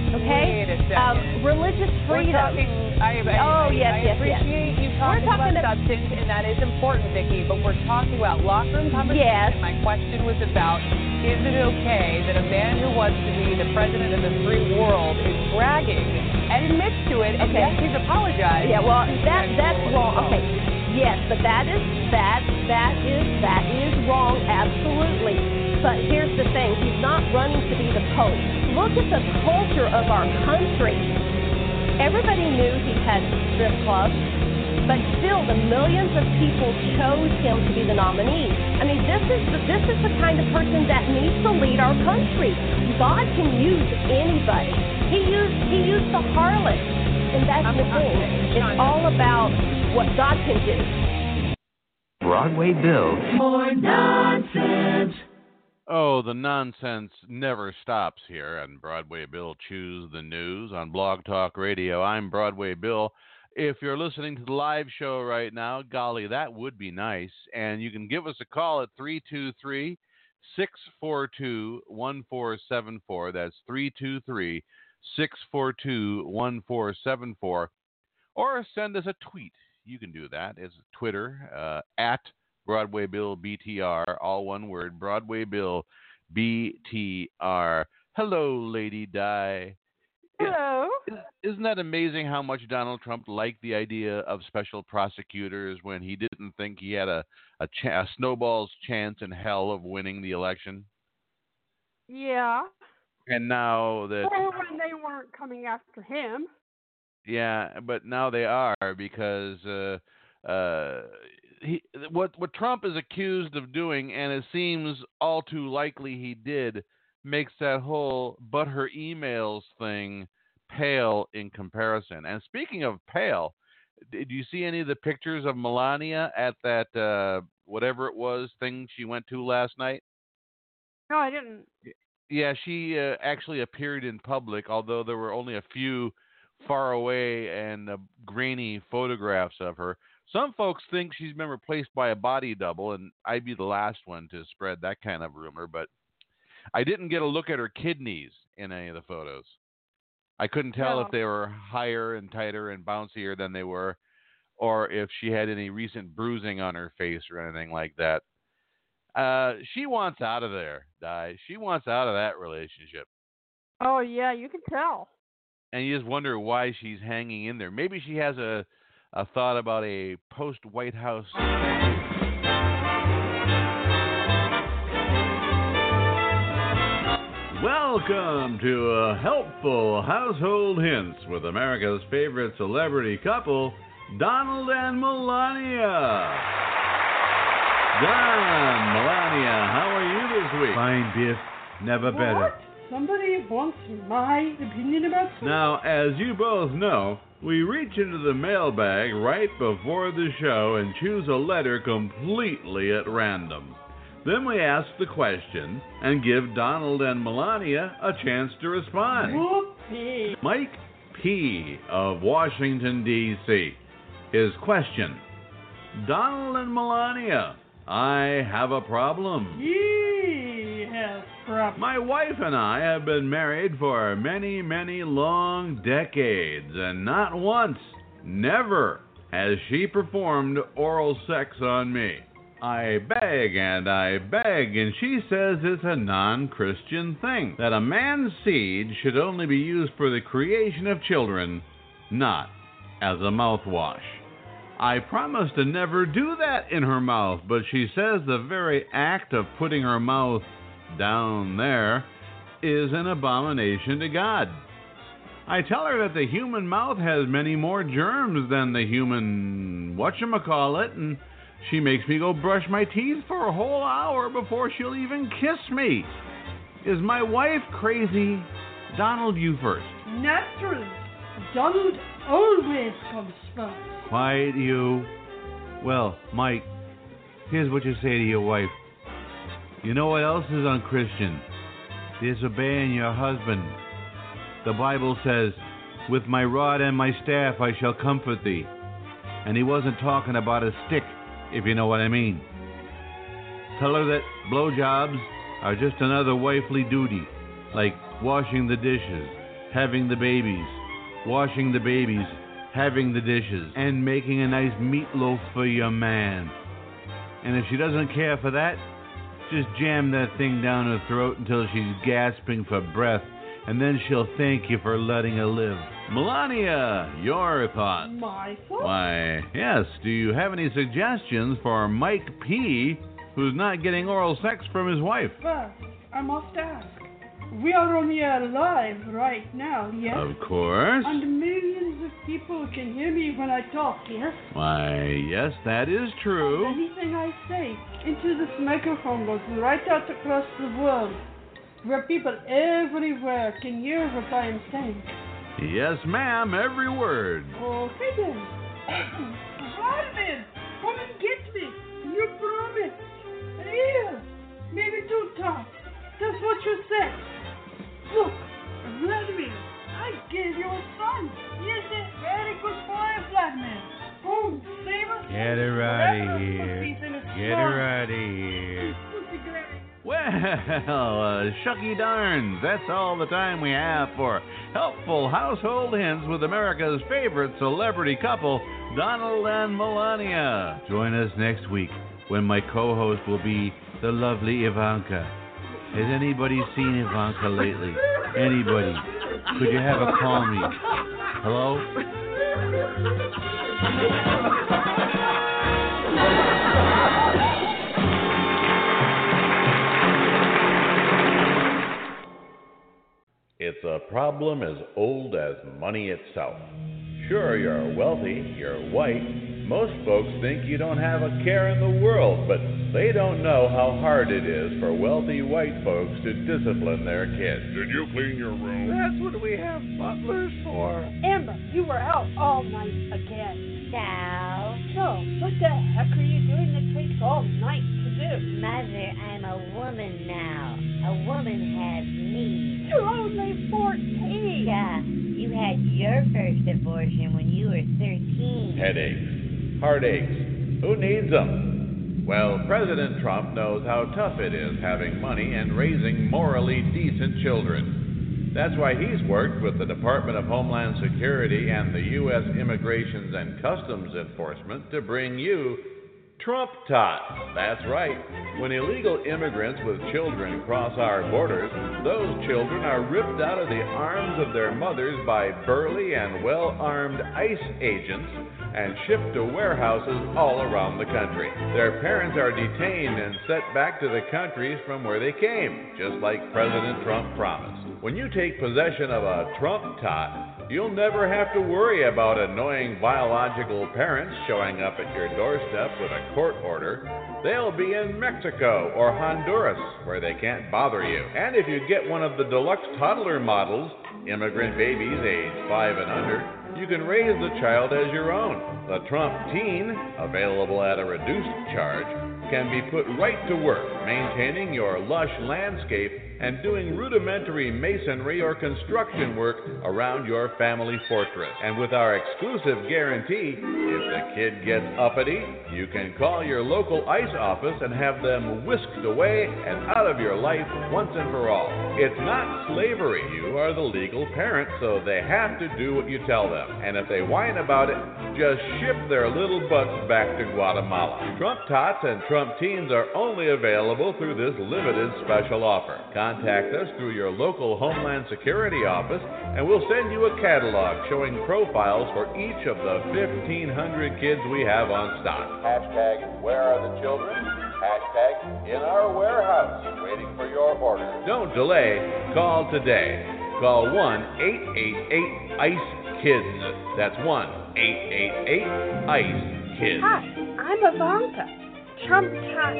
Okay? Um, religious We're freedom. talking, I, I, oh, I, yes, yes, yes. appreciate you We're talking, talking about substance, and that is important, Vicki, but we're talking about locker room conversation. Yes. My question was about, is it okay that a man who wants to be the president of the free world is bragging and admits to it, and Okay. yes, he's apologized. Yeah, well, that that's wrong. Okay, yes, but that is that that is that is wrong. Absolutely. But here's the thing: he's not running to be the pope. Look at the culture of our country. Everybody knew he had strip clubs, but still, the millions of people chose him to be the nominee. I mean, this is the, this is the kind of person that needs to lead our country. God can use anybody. He used he used the harlot, and that's the thing. It's all about what God can do. Broadway Bill. More nonsense. Oh, the nonsense never stops here on Broadway Bill Choose the News on Blog Talk Radio. I'm Broadway Bill. If you're listening to the live show right now, golly, that would be nice. And you can give us a call at 323 642 1474. That's 323 642 1474. Or send us a tweet. You can do that. It's Twitter uh, at Broadway Bill BTR, all one word, Broadway Bill BTR. Hello, Lady Di. Hello. Isn't that amazing how much Donald Trump liked the idea of special prosecutors when he didn't think he had a, a, cha- a snowball's chance in hell of winning the election? Yeah. And now that Or when they weren't coming after him. Yeah, but now they are because uh, uh, he, what what Trump is accused of doing, and it seems all too likely he did, makes that whole but her emails thing pale in comparison. And speaking of pale, did you see any of the pictures of Melania at that uh, whatever it was thing she went to last night? No, I didn't. Yeah, she uh, actually appeared in public, although there were only a few far away and uh, grainy photographs of her. Some folks think she's been replaced by a body double, and I'd be the last one to spread that kind of rumor. But I didn't get a look at her kidneys in any of the photos. I couldn't tell No. if they were higher and tighter and bouncier than they were, or if she had any recent bruising on her face or anything like that. Uh, she wants out of there, Di. She wants out of that relationship. Oh yeah, you can tell. and you just wonder why she's hanging in there. Maybe she has a a thought about a post White House. Welcome to a helpful household hints with America's favorite celebrity couple, Donald and Melania. Don, Melania, how are you this week? Fine, Biff. Never better. What? Somebody wants my opinion about something? Now, as you both know, we reach into the mailbag right before the show and choose a letter completely at random. Then we ask the question and give Donald and Melania a chance to respond. Whoops. P. Mike P. of Washington, D.C. His question Donald and Melania, I have a problem. Problem. My wife and I have been married for many, many long decades, and not once, never, has she performed oral sex on me. I beg and I beg, and she says it's a non Christian thing, that a man's seed should only be used for the creation of children, not as a mouthwash. I promise to never do that in her mouth, but she says the very act of putting her mouth down there is an abomination to God. I tell her that the human mouth has many more germs than the human whatchamacallit, and she makes me go brush my teeth for a whole hour before she'll even kiss me. Is my wife crazy? Donald, you first. Naturally, Donald always comes first. Quiet, you. Well, Mike, here's what you say to your wife. You know what else is unchristian? Disobeying your husband. The Bible says, With my rod and my staff I shall comfort thee. And he wasn't talking about a stick, if you know what I mean. Tell her that blowjobs are just another wifely duty, like washing the dishes, having the babies, washing the babies, having the dishes, and making a nice meatloaf for your man. And if she doesn't care for that, just jam that thing down her throat until she's gasping for breath, and then she'll thank you for letting her live. Melania, your thoughts? My fault? Why, yes. Do you have any suggestions for Mike P., who's not getting oral sex from his wife? I must ask. We are on air live right now, yes? Of course. And millions of people can hear me when I talk, yes? Why, yes, that is true. Anything I say into this microphone goes right out across the world, where people everywhere can hear what I am saying. Yes, ma'am, every word. Okay then. *clears throat* Robin, come and get me. You promised. Here, maybe too tough. That's what you said. Look, Vladimir, I gave you a son. He is a very good boy, Vladimir. Boom, save us. Get her out of here. Get her out of here. Well, uh, shucky darns, that's all the time we have for helpful household hints with America's favorite celebrity couple, Donald and Melania. Join us next week when my co host will be the lovely Ivanka. Has anybody seen Ivanka lately? Anybody? Could you have her call me? Hello? It's a problem as old as money itself. Sure, you're wealthy, you're white. Most folks think you don't have a care in the world, but they don't know how hard it is for wealthy white folks to discipline their kids. Did you clean your room? That's what we have butlers for. Amber, you were out all night again. Now? So, what the heck are you doing that takes all night to do? Mother, I'm a woman now. A woman has needs. You're only 14. Yeah, had your first abortion when you were 13. Headaches, heartaches. Who needs them? Well, President Trump knows how tough it is having money and raising morally decent children. That's why he's worked with the Department of Homeland Security and the U.S. Immigrations and Customs Enforcement to bring you Trump Tot. That's right. When illegal immigrants with children cross our borders, those children are ripped out of the arms of their mothers by burly and well armed ICE agents and shipped to warehouses all around the country. Their parents are detained and sent back to the countries from where they came, just like President Trump promised. When you take possession of a Trump Tot, You'll never have to worry about annoying biological parents showing up at your doorstep with a court order. They'll be in Mexico or Honduras where they can't bother you. And if you get one of the deluxe toddler models, immigrant babies age 5 and under, You can raise the child as your own. The Trump Teen, available at a reduced charge, can be put right to work maintaining your lush landscape and doing rudimentary masonry or construction work around your family fortress. And with our exclusive guarantee, if the kid gets uppity, you can call your local ICE office and have them whisked away and out of your life once and for all. It's not slavery. You are the legal parent, so they have to do what you tell them. And if they whine about it, just ship their little butts back to Guatemala. Trump Tots and Trump Teens are only available through this limited special offer. Contact us through your local Homeland Security office, and we'll send you a catalog showing profiles for each of the 1,500 kids we have on stock. Hashtag, where are the children? Hashtag, in our warehouse, waiting for your order. Don't delay. Call today. Call 1 888 ICE KIDS. That's 1 888 ICE KIDS. Hi, I'm Ivanka. Trump tots are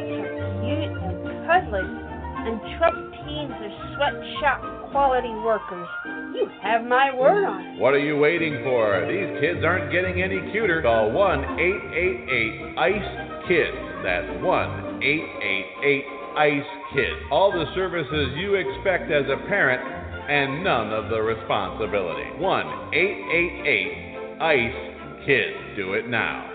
cute and cuddly, and Trump teens are sweatshop quality workers. You have my word on it. What are you waiting for? These kids aren't getting any cuter. Call 1 888 ICE KIDS. That's 1 888 ICE KIDS. All the services you expect as a parent and none of the responsibility. 1 888 ICE KIDS. Do it now.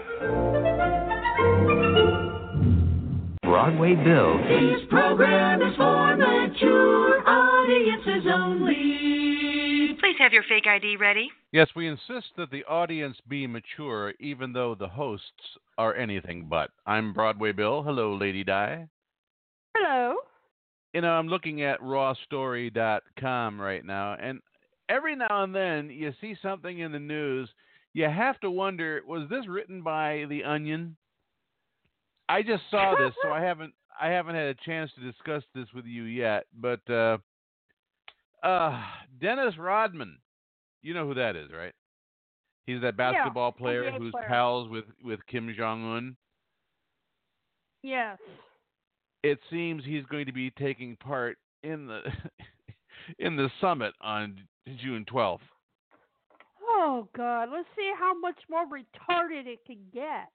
Broadway Bill This program is for mature audiences only. Please have your fake ID ready. Yes, we insist that the audience be mature, even though the hosts are anything but. I'm Broadway Bill. Hello, Lady Di. Hello. You know, I'm looking at rawstory.com right now, and every now and then you see something in the news. You have to wonder, was this written by The Onion? I just saw this, so I *laughs* haven't I haven't had a chance to discuss this with you yet. But uh, uh, Dennis Rodman, you know who that is, right? He's that basketball player NBA who's player. pals with with Kim Jong Un. Yes. It seems he's going to be taking part in the *laughs* in the summit on June 12th. Oh God, let's see how much more retarded it can get.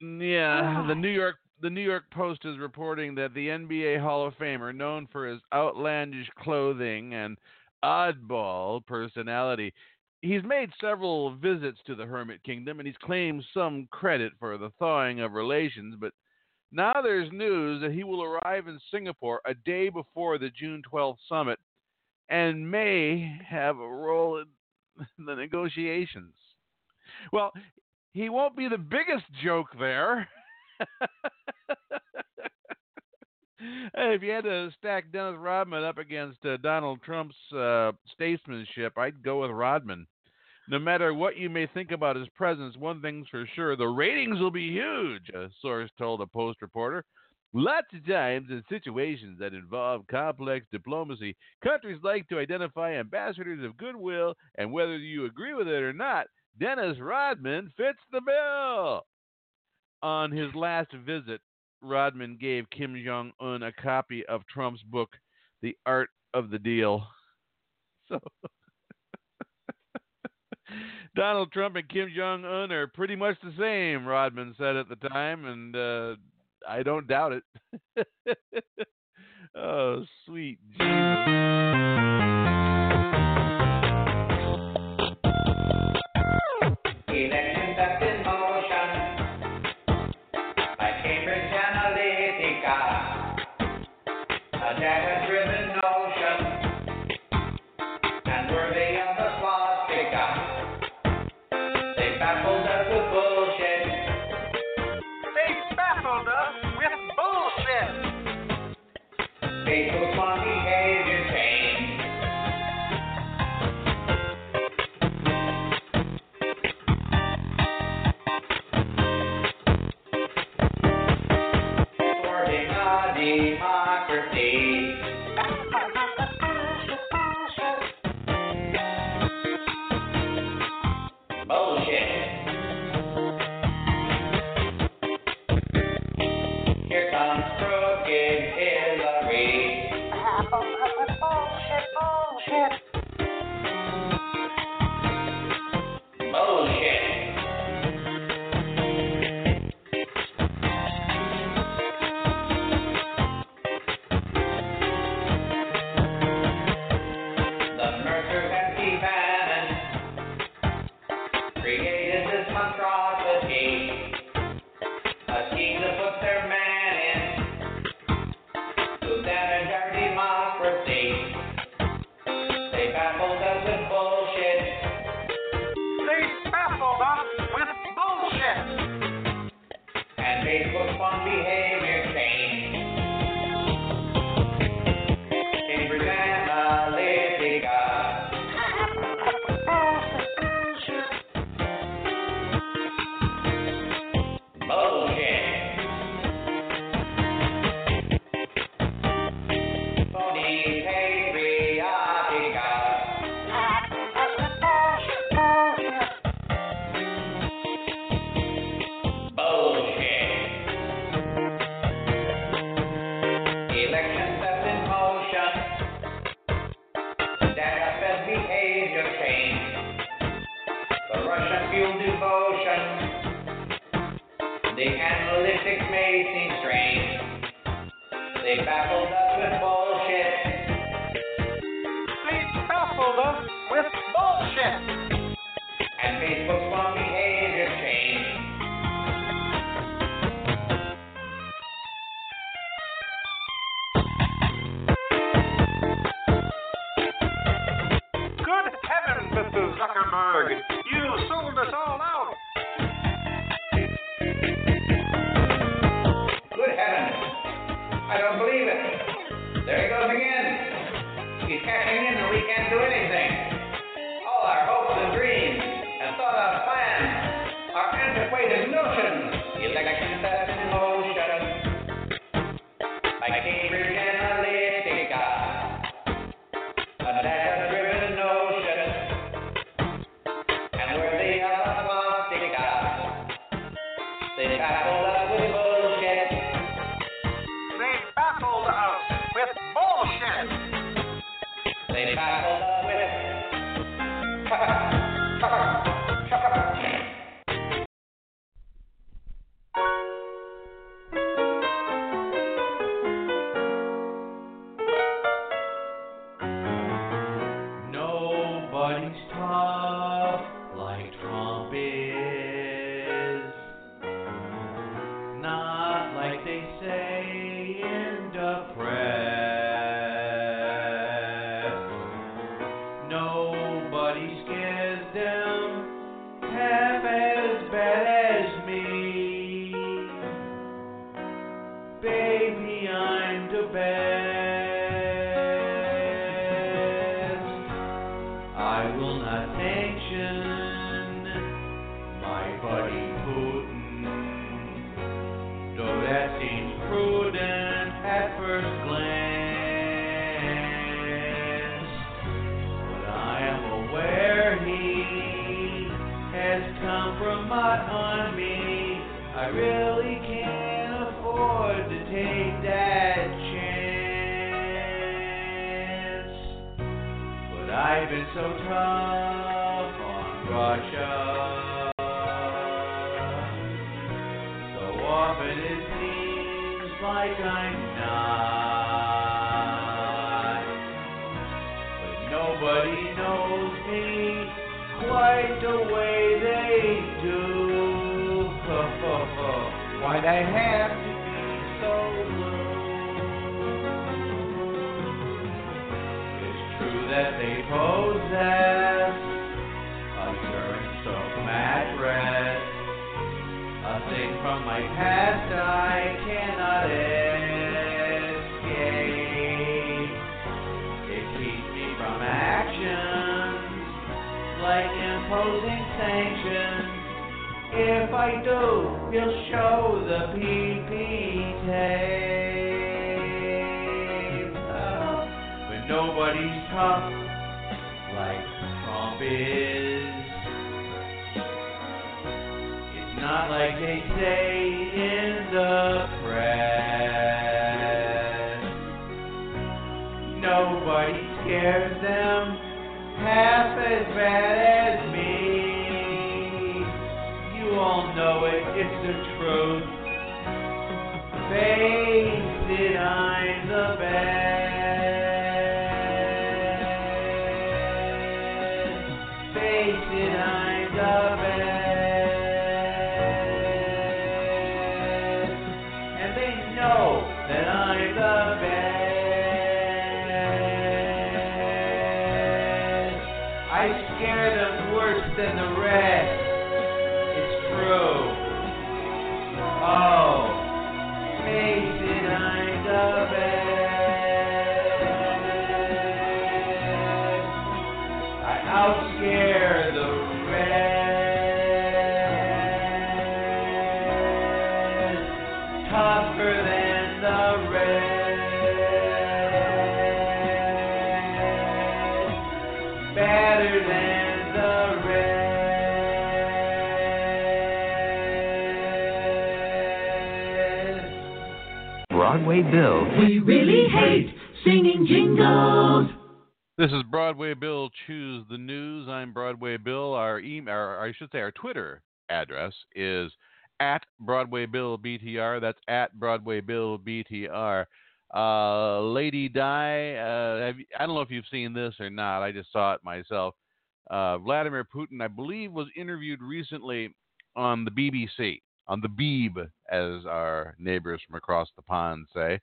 Yeah, the ah. New York the New York Post is reporting that the NBA Hall of Famer, known for his outlandish clothing and oddball personality, he's made several visits to the Hermit Kingdom and he's claimed some credit for the thawing of relations, but now there's news that he will arrive in Singapore a day before the June 12th summit and may have a role in *laughs* the negotiations. Well, he won't be the biggest joke there. *laughs* If you had to stack Dennis Rodman up against uh, Donald Trump's uh, statesmanship, I'd go with Rodman. No matter what you may think about his presence, one thing's for sure the ratings will be huge, a source told a Post reporter. Lots of times in situations that involve complex diplomacy, countries like to identify ambassadors of goodwill, and whether you agree with it or not, Dennis Rodman fits the bill. On his last visit, Rodman gave Kim Jong un a copy of Trump's book, The Art of the Deal. *laughs* So. *laughs* Donald Trump and Kim Jong un are pretty much the same, Rodman said at the time, and uh, I don't doubt it. *laughs* oh, sweet Elections back. Hold up. is. It's not like they say in the press. Nobody scares them half as bad as me. You all know it, it's the truth. Face it, I'm the best. Broadway Bill. We really hate singing jingles. This is Broadway Bill Choose the News. I'm Broadway Bill. Our email, or I should say, our Twitter address is at Broadway Bill BTR. That's at Broadway Bill BTR. Uh, Lady Di, uh, have you, I don't know if you've seen this or not. I just saw it myself. Uh, Vladimir Putin, I believe, was interviewed recently on the BBC, on the Beeb, as our neighbors from across the pond say.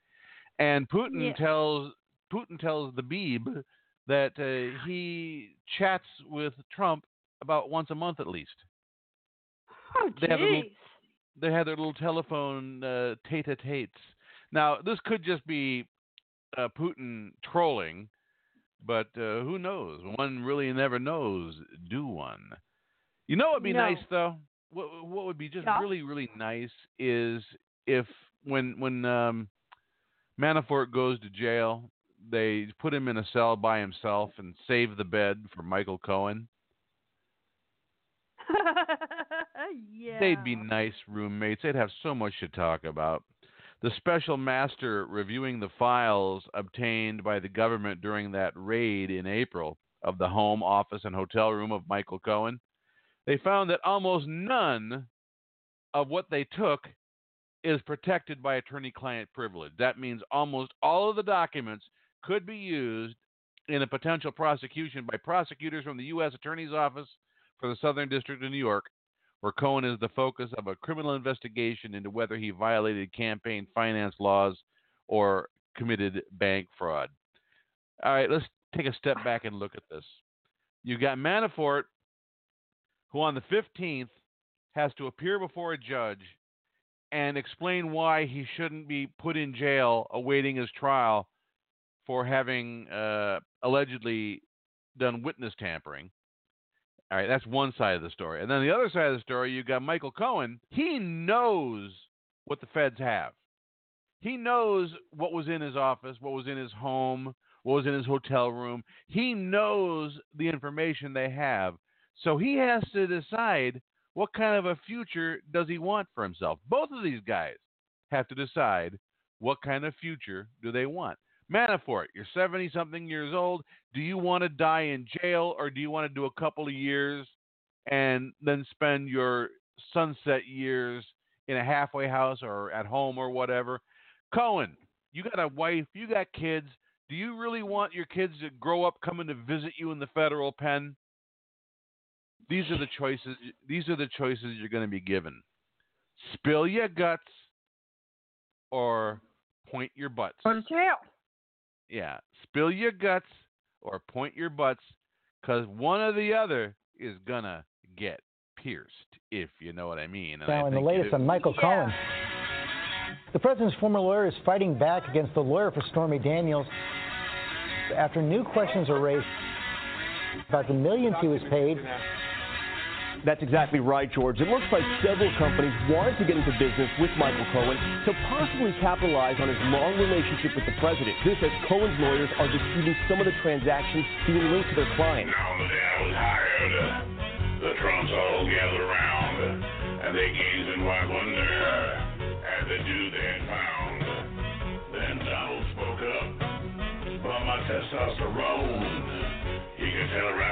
And Putin Yeah. tells Putin tells the Beeb that uh, he chats with Trump about once a month at least. Oh, They have little-. They had their little telephone uh, tete-a-tetes. Now, this could just be uh, Putin trolling, but uh, who knows? One really never knows, do one? You know what would be No. nice though? What what would be just Yeah. really really nice is if when when um, Manafort goes to jail, they put him in a cell by himself and save the bed for Michael Cohen. yeah. *laughs* They'd be nice roommates. They'd have so much to talk about. The special master reviewing the files obtained by the government during that raid in April of the home, office, and hotel room of Michael Cohen, they found that almost none of what they took is protected by attorney client privilege. That means almost all of the documents could be used in a potential prosecution by prosecutors from the U.S. Attorney's Office for the Southern District of New York where Cohen is the focus of a criminal investigation into whether he violated campaign finance laws or committed bank fraud. All right, let's take a step back and look at this. You've got Manafort, who on the 15th has to appear before a judge and explain why he shouldn't be put in jail awaiting his trial for having uh, allegedly done witness tampering. All right, that's one side of the story. And then the other side of the story, you've got Michael Cohen. He knows what the feds have. He knows what was in his office, what was in his home, what was in his hotel room. He knows the information they have. So he has to decide what kind of a future does he want for himself. Both of these guys have to decide what kind of future do they want. Manafort, you're 70 something years old. Do you want to die in jail or do you want to do a couple of years and then spend your sunset years in a halfway house or at home or whatever? Cohen, you got a wife, you got kids. Do you really want your kids to grow up coming to visit you in the federal pen? These are the choices these are the choices you're going to be given. Spill your guts or point your butts. Go to jail. Yeah, spill your guts or point your butts because one or the other is gonna get pierced, if you know what I mean. And I Now, in the think you latest do. on Michael Cohen, the president's former lawyer is fighting back against the lawyer for Stormy Daniels after new questions are raised about the millions he was paid. That's exactly right, George. It looks like several companies wanted to get into business with Michael Cohen to possibly capitalize on his long relationship with the president. This as Cohen's lawyers are disputing some of the transactions being linked to their client. Now the day I was hired, the Trumps all gathered around, and they gazed in wide wonder at the dude they had found. Then Donald spoke up. But my testosterone, he could tell right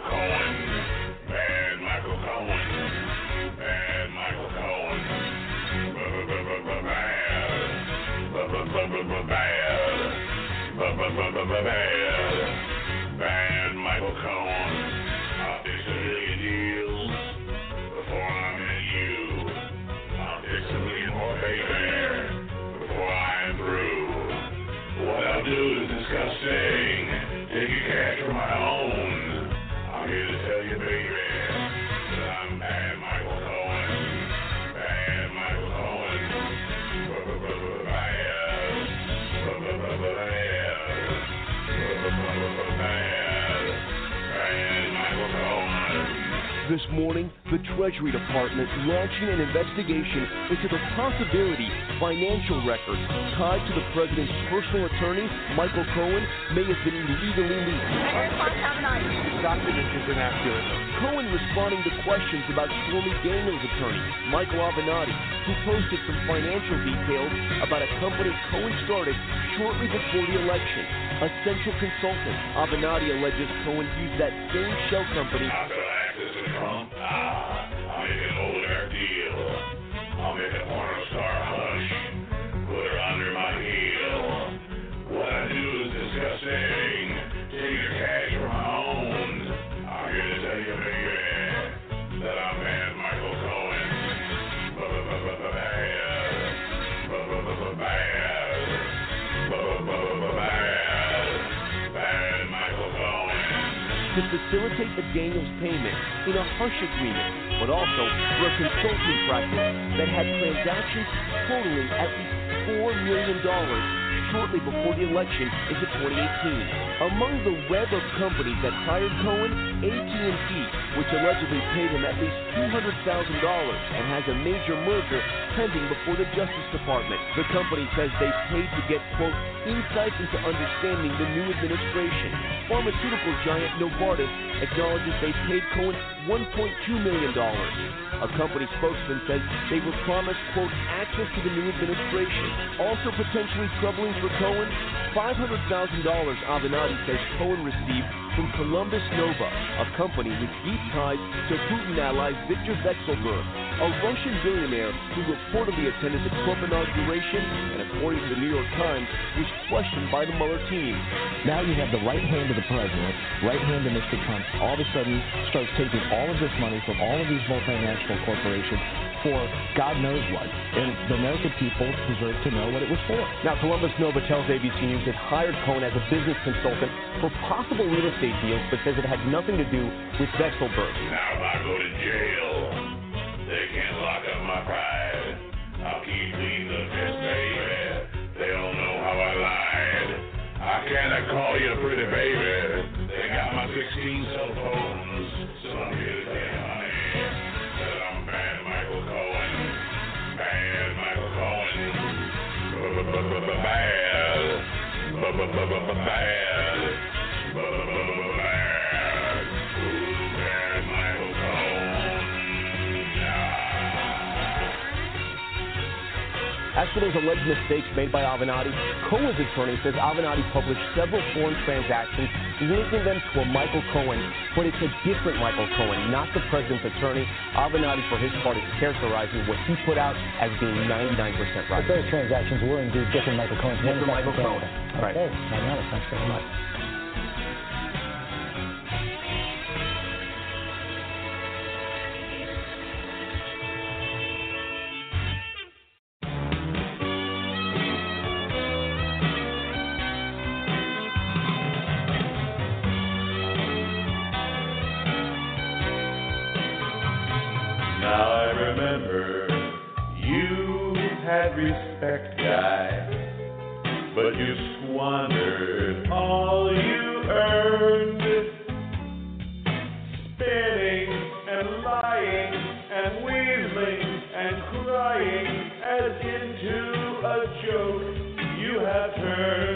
Michael Cohen. Bad Michael Cohen. Bad Michael Cohen. B-b-b-b-bad. Bad Michael Cohen. I'll fix a million deals before I met you. I'll fix a million more, baby, before I'm through. What I'll do is disgusting. This morning, the Treasury Department launching an investigation into the possibility financial records tied to the president's personal attorney, Michael Cohen, may have been illegally leaked. Documents is inaccurate. Cohen responding to questions about Stormy Daniels' attorney, Michael Avenatti, who posted some financial details about a company Cohen started shortly before the election. A central consultant, Avenatti alleges Cohen used that same shell company Trump. Ah, to facilitate the Daniels payment in a hush agreement, but also for a consulting practice that had transactions totaling at least $4 million shortly before the election into 2018. Among the web of companies that hired Cohen, AT&T, which allegedly paid him at least $200,000 and has a major merger pending before the Justice Department. The company says they paid to get, quote, insights into understanding the new administration. Pharmaceutical giant Novartis acknowledges they paid Cohen $1.2 million. A company spokesman says they were promised, quote, access to the new administration. Also potentially troubling for Cohen, $500,000 Avenatti says Cohen received from Columbus Nova, a company with deep ties to Putin ally Viktor Vekselberg, a Russian billionaire who reportedly attended the Trump inauguration and, according to the New York Times, was questioned by the Mueller team. Now you have the right hand of the president, right hand of Mr. Trump, all of a sudden starts taking all of this money from all of these multinational corporations for God knows what. And the American people deserve to know what it was for. Now, Columbus Nova tells ABC News it hired Cohen as a business consultant for possible real estate deals, but says it had nothing to do with Vekselberg. Now if I go to jail, they can't lock up my pride. I'll keep clean the piss, baby. They don't know how I lied. I cannot call you a pretty baby. They got my 16 cell phones, Bad. As for those alleged mistakes made by Avenatti, Cohen's attorney says Avenatti published several foreign transactions linking them to a Michael Cohen, but it's a different Michael Cohen, not the president's attorney. Avenatti, for his part, is characterizing what he put out as being 99% right. But those transactions were indeed different Michael Cohen's. Different Michael Cohen. Canada. Right. Okay, I know. Thanks very much. Respect, guy, but you squandered all you earned, spinning and lying and weaseling and crying as into a joke you have turned.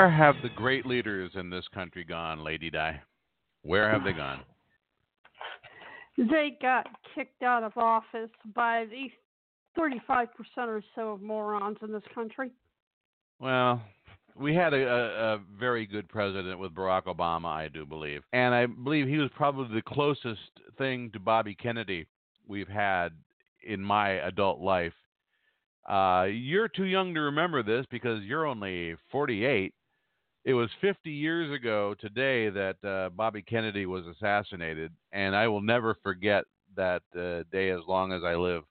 Where have the great leaders in this country gone, Lady Di? Where have they gone? They got kicked out of office by the 35% or so of morons in this country. Well, we had a, a, a very good president with Barack Obama, I do believe. And I believe he was probably the closest thing to Bobby Kennedy we've had in my adult life. Uh, you're too young to remember this because you're only 48. It was 50 years ago today that uh, Bobby Kennedy was assassinated, and I will never forget that uh, day as long as I live.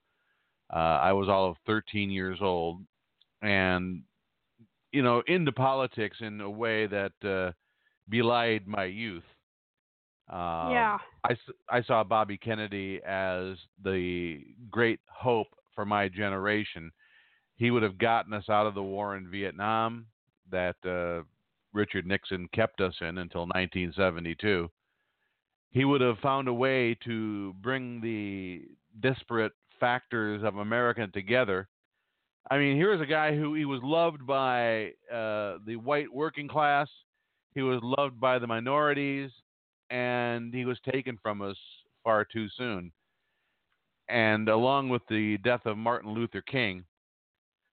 Uh, I was all of 13 years old, and you know, into politics in a way that uh, belied my youth. Uh, Yeah. I saw Bobby Kennedy as the great hope for my generation. He would have gotten us out of the war in Vietnam that uh, Richard Nixon kept us in until 1972. He would have found a way to bring the disparate factors of America together. I mean, here's a guy who he was loved by uh, the white working class, he was loved by the minorities, and he was taken from us far too soon. And along with the death of Martin Luther King,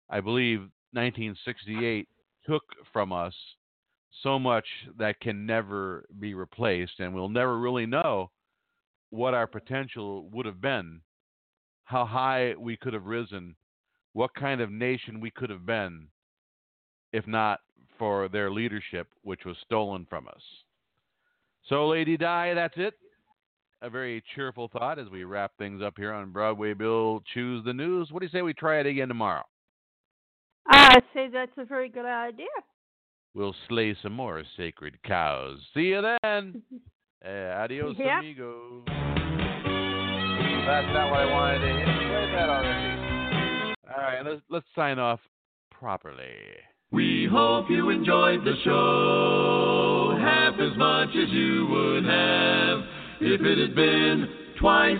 I believe 1968 took from us so much that can never be replaced, and we'll never really know what our potential would have been, how high we could have risen, what kind of nation we could have been if not for their leadership, which was stolen from us. So, Lady Di, that's it. A very cheerful thought as we wrap things up here on Broadway Bill Choose the News. What do you say we try it again tomorrow? Ah, I say that's a very good idea. We'll slay some more sacred cows. See you then. *laughs* Eh, adios, Yeah. amigos. That's not what I wanted to hit. You that already. All right, let's let's sign off properly. We hope you enjoyed the show half as much as you would have if it had been twice